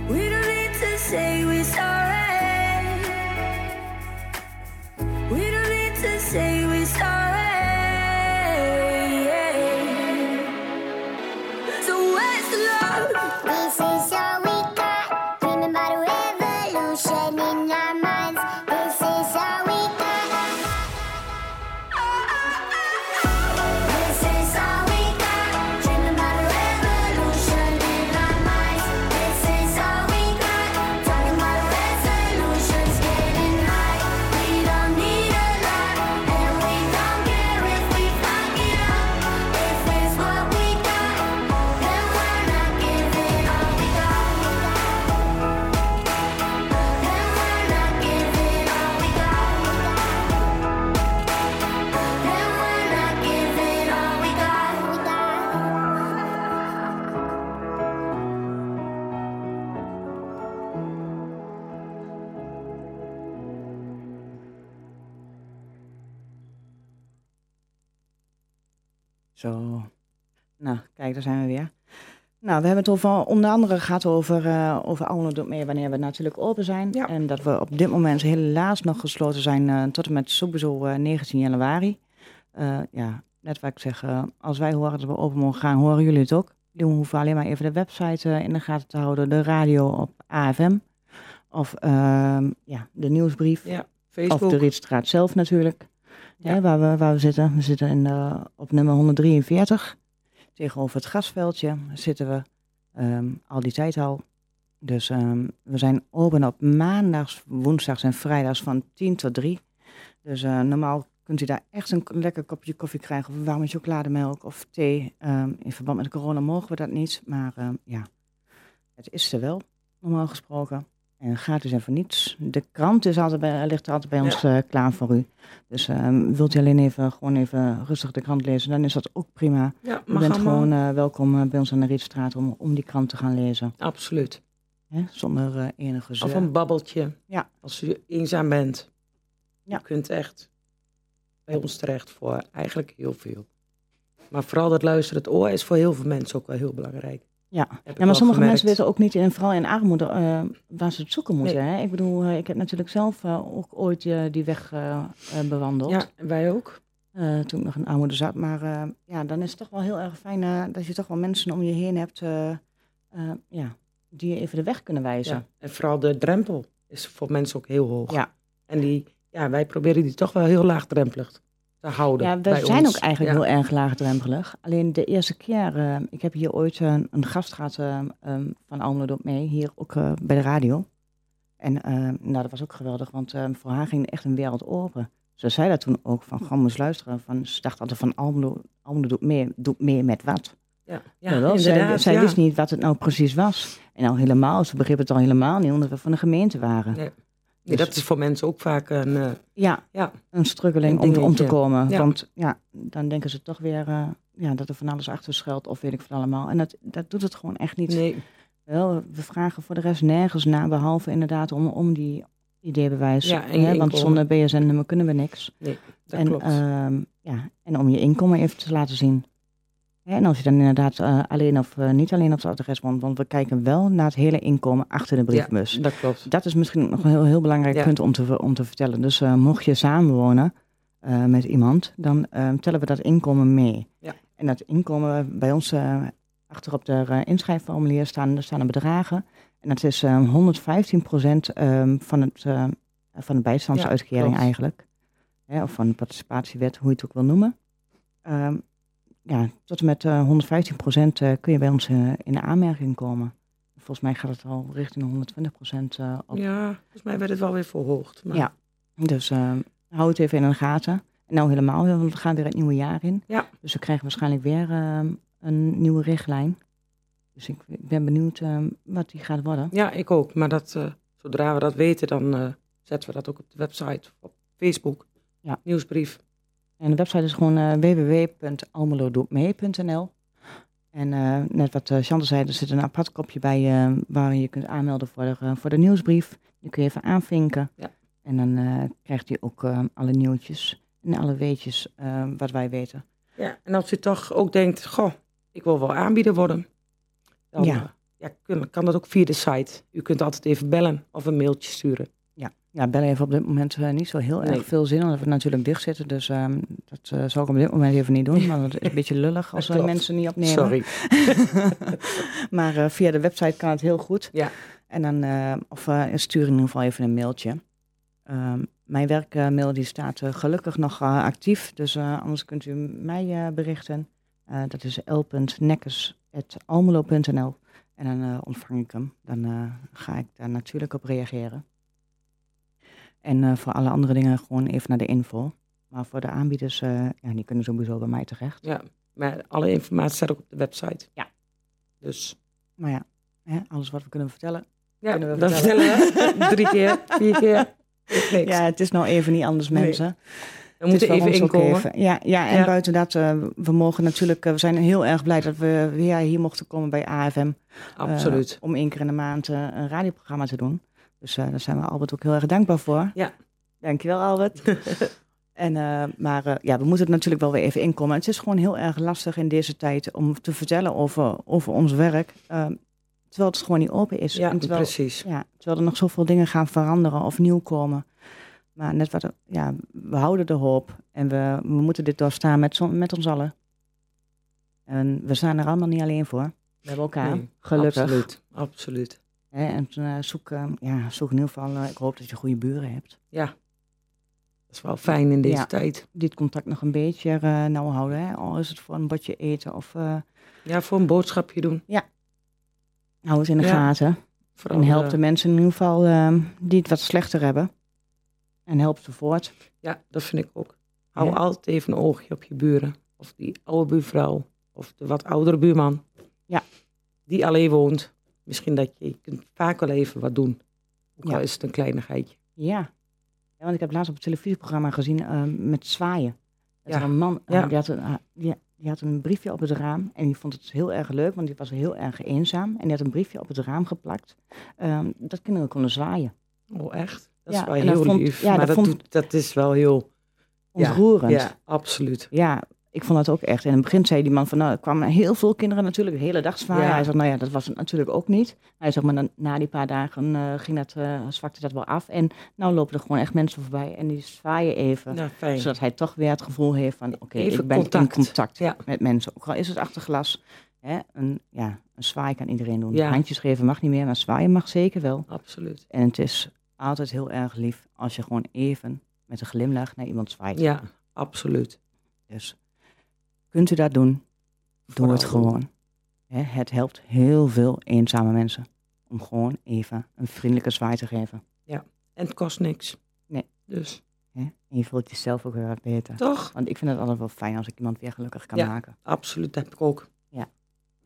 We don't need to say Zo. Nou, kijk, daar zijn we weer. Nou, we hebben het over, onder andere gehad over, uh, over Almelo doet mee wanneer we natuurlijk open zijn. Ja. En dat we op dit moment helaas nog gesloten zijn eh, tot en met sowieso eh, 19 januari. Ja, net wat ik zeg, als wij horen dat we open mogen gaan, horen jullie het ook. Jullie hoeven alleen maar even de website in de gaten te houden, de radio op AFM. Of ehm, ja, de nieuwsbrief. Ja, Of Facebook. de Rietstraat zelf natuurlijk. Waar, we, waar we zitten. We zitten in, eh, op nummer 143. Tegenover het gasveldje zitten we ehm, al die tijd al. Dus ehm, we zijn open op maandags, woensdags en vrijdags van 10 tot 3. Dus eh, normaal kunt u daar echt een lekker kopje koffie krijgen. Of warme chocolademelk of thee. Ehm, in verband met corona mogen we dat niet. Maar ja, het is er wel, normaal gesproken. En gratis en voor niets. De krant is altijd bij, ligt altijd bij ons eh, klaar voor u. Dus ehm, wilt u alleen even, gewoon even rustig de krant lezen, dan is dat ook prima. Ja, U bent allemaal. gewoon eh, welkom eh, bij ons aan de Rietstraat om, om die krant te gaan lezen. Absoluut. Hè? Zonder enige zeur. Of een babbeltje. Ja. Als u eenzaam bent. Ja. U kunt echt bij ons terecht voor eigenlijk heel veel. Maar vooral dat luisteren, het oor is voor heel veel mensen ook wel heel belangrijk. Ja, ja maar sommige gemerkt. mensen weten ook niet, en vooral in armoede, eh, waar ze het zoeken moeten. Hè? Ik bedoel, eh, ik heb natuurlijk zelf eh, ook ooit die weg bewandeld. Ja, wij ook. toen ik nog in armoede zat. Maar ja, dan is het toch wel heel erg fijn dat je toch wel mensen om je heen hebt ja, die je even de weg kunnen wijzen. Ja. En vooral de drempel is voor mensen ook heel hoog. Ja. En die, ja, wij proberen die toch wel heel laagdrempelig te houden. Ja, we zijn ons. ook eigenlijk Ja. heel erg laagdrempelig. Alleen de eerste keer, eh, ik heb hier ooit eh, een gast gehad eh, ehm, van Almelo Doet mee, hier ook bij de radio. En nou, dat was ook geweldig, want voor haar ging echt een wereld open. Ze zei dat toen ook, van gewoon moest luisteren. Van, ze dacht altijd van Almelo, Almelo doet, mee, doet mee met wat. Ja, ja, Ja, wel, zij inderdaad, zij wist niet wat het nou precies was. En al helemaal, ze begreep het al helemaal niet, omdat we van de gemeente waren. Nee. Nee, dat is voor mensen ook vaak een... eh, Ja, ja, een struggeling Een om, om te komen. Ja. Want ja, dan denken ze toch weer eh, ja, dat er van alles achter schuilt of weet ik veel allemaal. En dat, dat doet het gewoon echt niet. nee, Wel, we vragen voor de rest nergens na, behalve inderdaad om, om die ideebewijs. Ja, en hè, want zonder BSN-nummer kunnen we niks. dat en, klopt. ehm, ja, en om je inkomen even te laten zien. En als je dan inderdaad eh, alleen of eh, niet alleen op het adres woont, want we kijken wel naar het hele inkomen achter de brievenbus. ja, dat klopt. Dat is misschien nog een heel, heel belangrijk Ja. punt om te, om te vertellen. Dus eh, mocht je samenwonen met iemand, dan tellen we dat inkomen mee. Ja. En dat inkomen bij ons achter op de inschrijfformulier staan, er staan er bedragen. En dat is eh 115 procent van, het, van de bijstandsuitkering eigenlijk. Of van de participatiewet, hoe je het ook wil noemen. Ehm, ja, tot en met eh 115 procent kun je bij ons eh, in de aanmerking komen. Volgens mij gaat het al richting de 120 procent op. Ja, volgens mij werd het wel weer verhoogd. Maar... Ja. Dus eh, hou het even in de gaten. En nou helemaal, want we gaan weer het nieuwe jaar in. Ja. Dus we krijgen waarschijnlijk weer eh, een nieuwe richtlijn. Dus ik, ben benieuwd eh, wat die gaat worden. Ja, ik ook. Maar dat, eh, zodra we dat weten, dan eh, zetten we dat ook op de website, op Facebook, Ja. nieuwsbrief. En de website is gewoon eh www.almelodoetmee.nl. En eh, net wat uh, Chantal zei, er zit een apart kopje bij eh, waar je kunt aanmelden voor de, eh, voor de nieuwsbrief. Die kun je even aanvinken. Ja. En dan eh, krijgt hij ook eh, alle nieuwtjes en alle weetjes eh, wat wij weten. Ja, en als u toch ook denkt, goh, ik wil wel aanbieder worden, dan Ja. eh, kan dat ook via de site. U kunt altijd even bellen of een mailtje sturen. Ja, bellen heeft op dit moment eh, niet zo heel Nee. erg veel zin, omdat we natuurlijk dicht zitten. Dus ehm, dat eh, zou ik op dit moment even niet doen. Want het is een beetje lullig als we mensen niet opnemen. Sorry. maar eh, via de website kan het heel goed. Ja. En dan, of stuur in ieder geval even een mailtje. Ehm, mijn werkmail die staat gelukkig nog actief, dus anders kunt u mij berichten. Dat is l.nekkers.almelo.nl en dan ontvang ik hem. Dan ga ik daar natuurlijk op reageren. En eh, voor alle andere dingen gewoon even naar de info. Maar voor de aanbieders, eh, ja, die kunnen sowieso bij mij terecht. Ja, maar alle informatie staat ook op de website. Ja. Dus Maar ja, hè, alles wat we kunnen vertellen. ja, Kunnen we dan vertellen. Drie keer, vier keer. Niks. Ja, het is nou even niet anders, Nee. mensen. we moeten even inkomen. even- Ja, ja, en Ja. buiten dat, eh, we mogen natuurlijk, we zijn heel erg blij dat we weer hier mochten komen bij AFM. Absoluut. om één keer in de maand een radioprogramma te doen. Dus eh, daar zijn we Albert ook heel erg dankbaar voor. Ja. Dankjewel, Albert. en, eh, maar eh, ja, we moeten het natuurlijk wel weer even inkomen. Het is gewoon heel erg lastig in deze tijd om te vertellen over, over ons werk. eh, terwijl het gewoon niet open is. ja, En terwijl, precies. ja, terwijl er nog zoveel dingen gaan veranderen of nieuw komen. Maar net wat, ja, we houden de hoop en we, we moeten dit doorstaan met, met ons allen. En we staan er allemaal niet alleen voor. We hebben elkaar, Nee, gelukkig. Absoluut, absoluut. Hè, en eh, zoek, eh, ja, zoek in ieder geval, eh, ik hoop dat je goede buren hebt. Ja, dat is wel fijn in deze Ja. tijd. Die het contact nog een beetje eh, nauw houden. Hè? Al is het voor een bordje eten of Ja, voor een boodschapje doen. hou eens in de Ja. gaten. Vooral, En help de mensen in ieder geval eh, die het wat slechter hebben. En help ze voort. Ja, dat vind ik ook. Hou Ja. altijd even een oogje op je buren. Of die oude buurvrouw. Of de wat oudere buurman. Ja. Die alleen woont. Misschien dat je, je kunt vaak wel even wat doen. Ook Ja. al is het een kleinigheidje. Ja. ja. Want ik heb laatst op een televisieprogramma gezien eh, met zwaaien. Dat Ja. een man, eh, Ja. die, had een, ah, die, die had een briefje op het raam. En die vond het heel erg leuk, want die was heel erg eenzaam. En die had een briefje op het raam geplakt. ehm, dat kinderen konden zwaaien. Oh, echt? Dat Ja, is wel heel vond- lief. ja, maar dat vond- doet, dat is wel heel... Ontroerend. Ja, ja, absoluut. Ja, ik vond dat ook echt. En in het begin zei die man van, nou, er kwamen heel veel kinderen natuurlijk, de hele dag zwaaien. Ja. Hij zegt, nou ja, dat was het natuurlijk ook niet. Hij zegt, maar dan, na die paar dagen eh, ging dat, eh, zwakte dat wel af. En nou lopen er gewoon echt mensen voorbij en die zwaaien even. Nou. Zodat hij toch weer het gevoel heeft van, oké, ik ben in contact. contact Ja. met mensen. Ook al is het achter glas. Hè, een, ja, een zwaai kan iedereen doen. Ja. Handjes geven mag niet meer, maar zwaaien mag zeker wel. Absoluut. En het is altijd heel erg lief als je gewoon even met een glimlach naar iemand zwaait. Ja, absoluut. Dus kunt u dat doen? Doe het gewoon. Hè, het helpt heel veel eenzame mensen om gewoon even een vriendelijke zwaai te geven. En het kost niks. Nee. Dus? En je voelt jezelf ook weer beter. toch? Want ik vind het altijd wel fijn als ik iemand weer gelukkig kan Ja. maken. Absoluut, dat heb ik ook.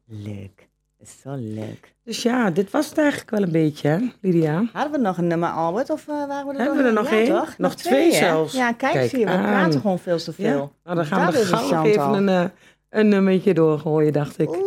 Leuk. Dat is zo leuk. Dus ja, dit was het eigenlijk wel een beetje, hè, Lydia? Hadden we nog een nummer, Albert? Of eh, waren we er Hebben we er nog één? Nog twee zelfs. Ja, kijk, Kijk zie je, we aan. praten gewoon veel te Ja. veel. Nou, dan gaan we er gauw even een, eh, een nummertje doorgooien, dacht ik. Oeh.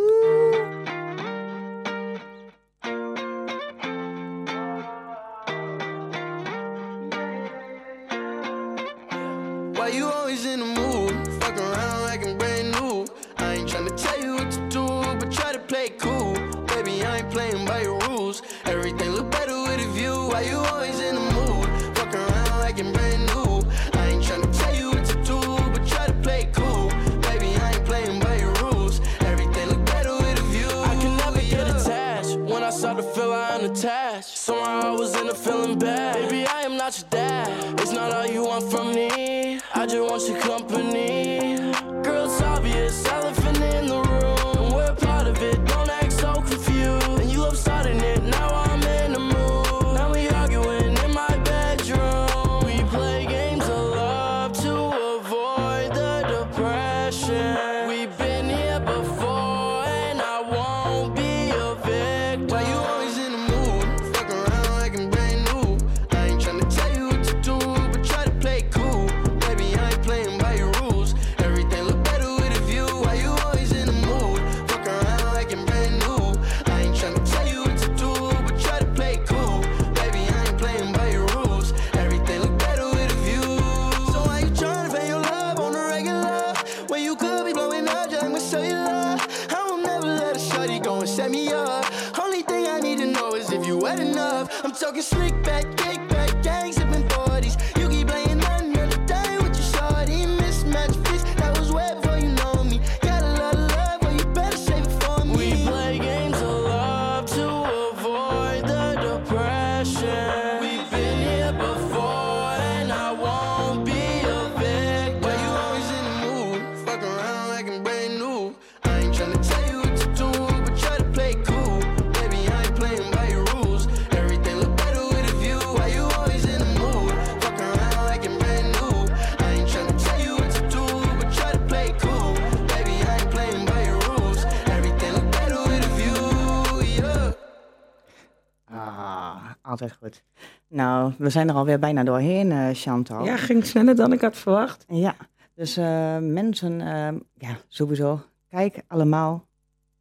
Nou, we zijn er alweer bijna doorheen, eh, Chantal. Ja, ging sneller dan ik had verwacht. Ja, dus eh, mensen, eh, ja, sowieso, kijk allemaal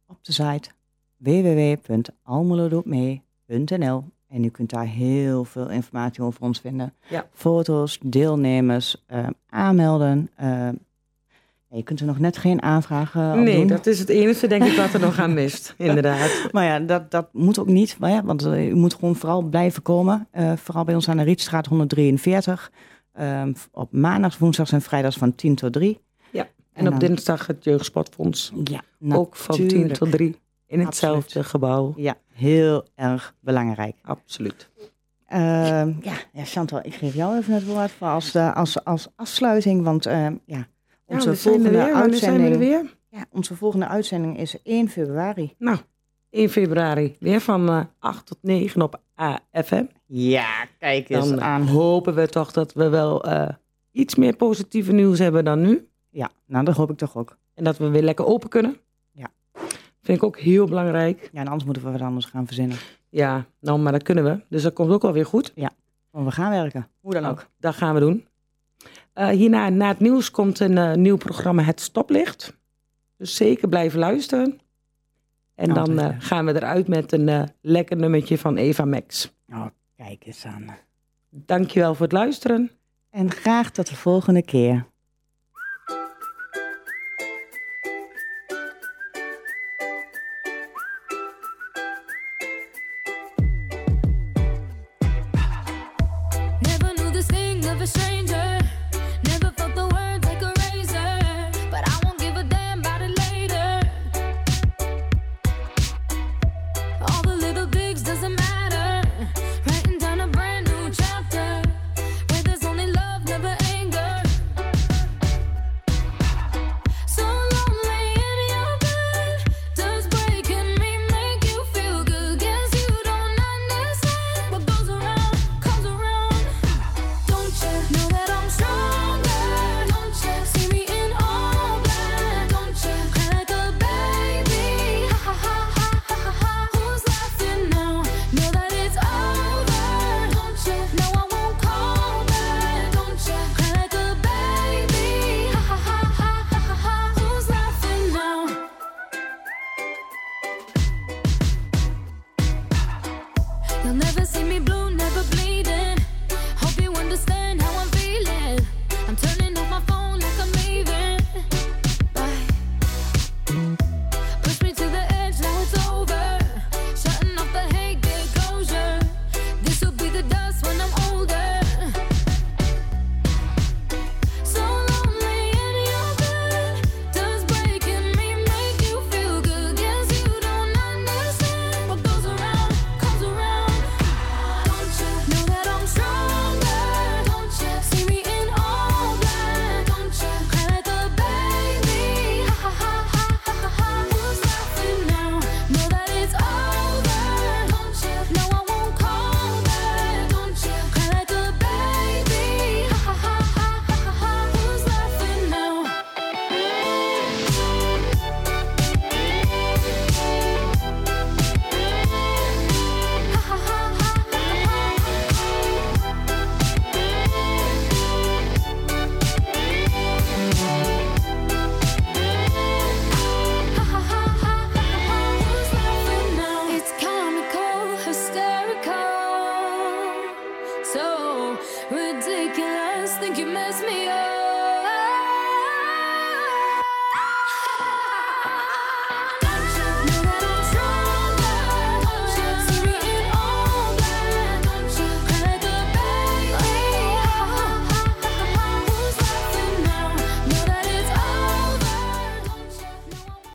op de site www.almelodoetmee.nl en u kunt daar heel veel informatie over ons vinden. Ja. Foto's, deelnemers, aanmelden. Je kunt er nog net geen aanvragen op nee, doen. dat is het enige, denk ik, wat er nog aan mist. Inderdaad. Maar ja, dat, dat moet ook niet, maar ja, want eh, u moet gewoon vooral blijven komen. Eh, vooral bij ons aan de Rietstraat 143. Ehm, op maandags, woensdags en vrijdags van 10 tot 3. Ja. En En op dan- dinsdag het Jeugdsportfonds. Ja, Ook van 10 natuurlijk. tot 3. In hetzelfde gebouw. Ja, heel erg belangrijk. Absoluut. Ehm, ja, ja, Chantal, ik geef jou even het woord voor als, als, als afsluiting. Want ehm, Ja, onze we zijn volgende zijn we er uitzending. weer? Ja, onze volgende uitzending is 1 februari. Nou, 1 februari. Weer van eh 8 tot 9 op AFM. Ja, kijk eens Dan aan. hopen we toch dat we wel eh, iets meer positieve nieuws hebben dan nu. Ja, nou, dat hoop ik toch ook. En dat we weer lekker open kunnen. Ja. Vind ik ook heel belangrijk. Ja, en anders moeten we wat anders gaan verzinnen. Ja, nou, maar dat kunnen we. Dus dat komt ook wel weer goed. Want we gaan werken. Hoe dan ook. Dat gaan we doen. Eh, hierna, na het nieuws, komt een eh, nieuw programma Het Stoplicht. Dus zeker blijven luisteren. En dan Altijd, eh, gaan we eruit met een eh, lekker nummertje van Eva Max. Oh, kijk eens aan. Dankjewel voor het luisteren. En graag tot de volgende keer.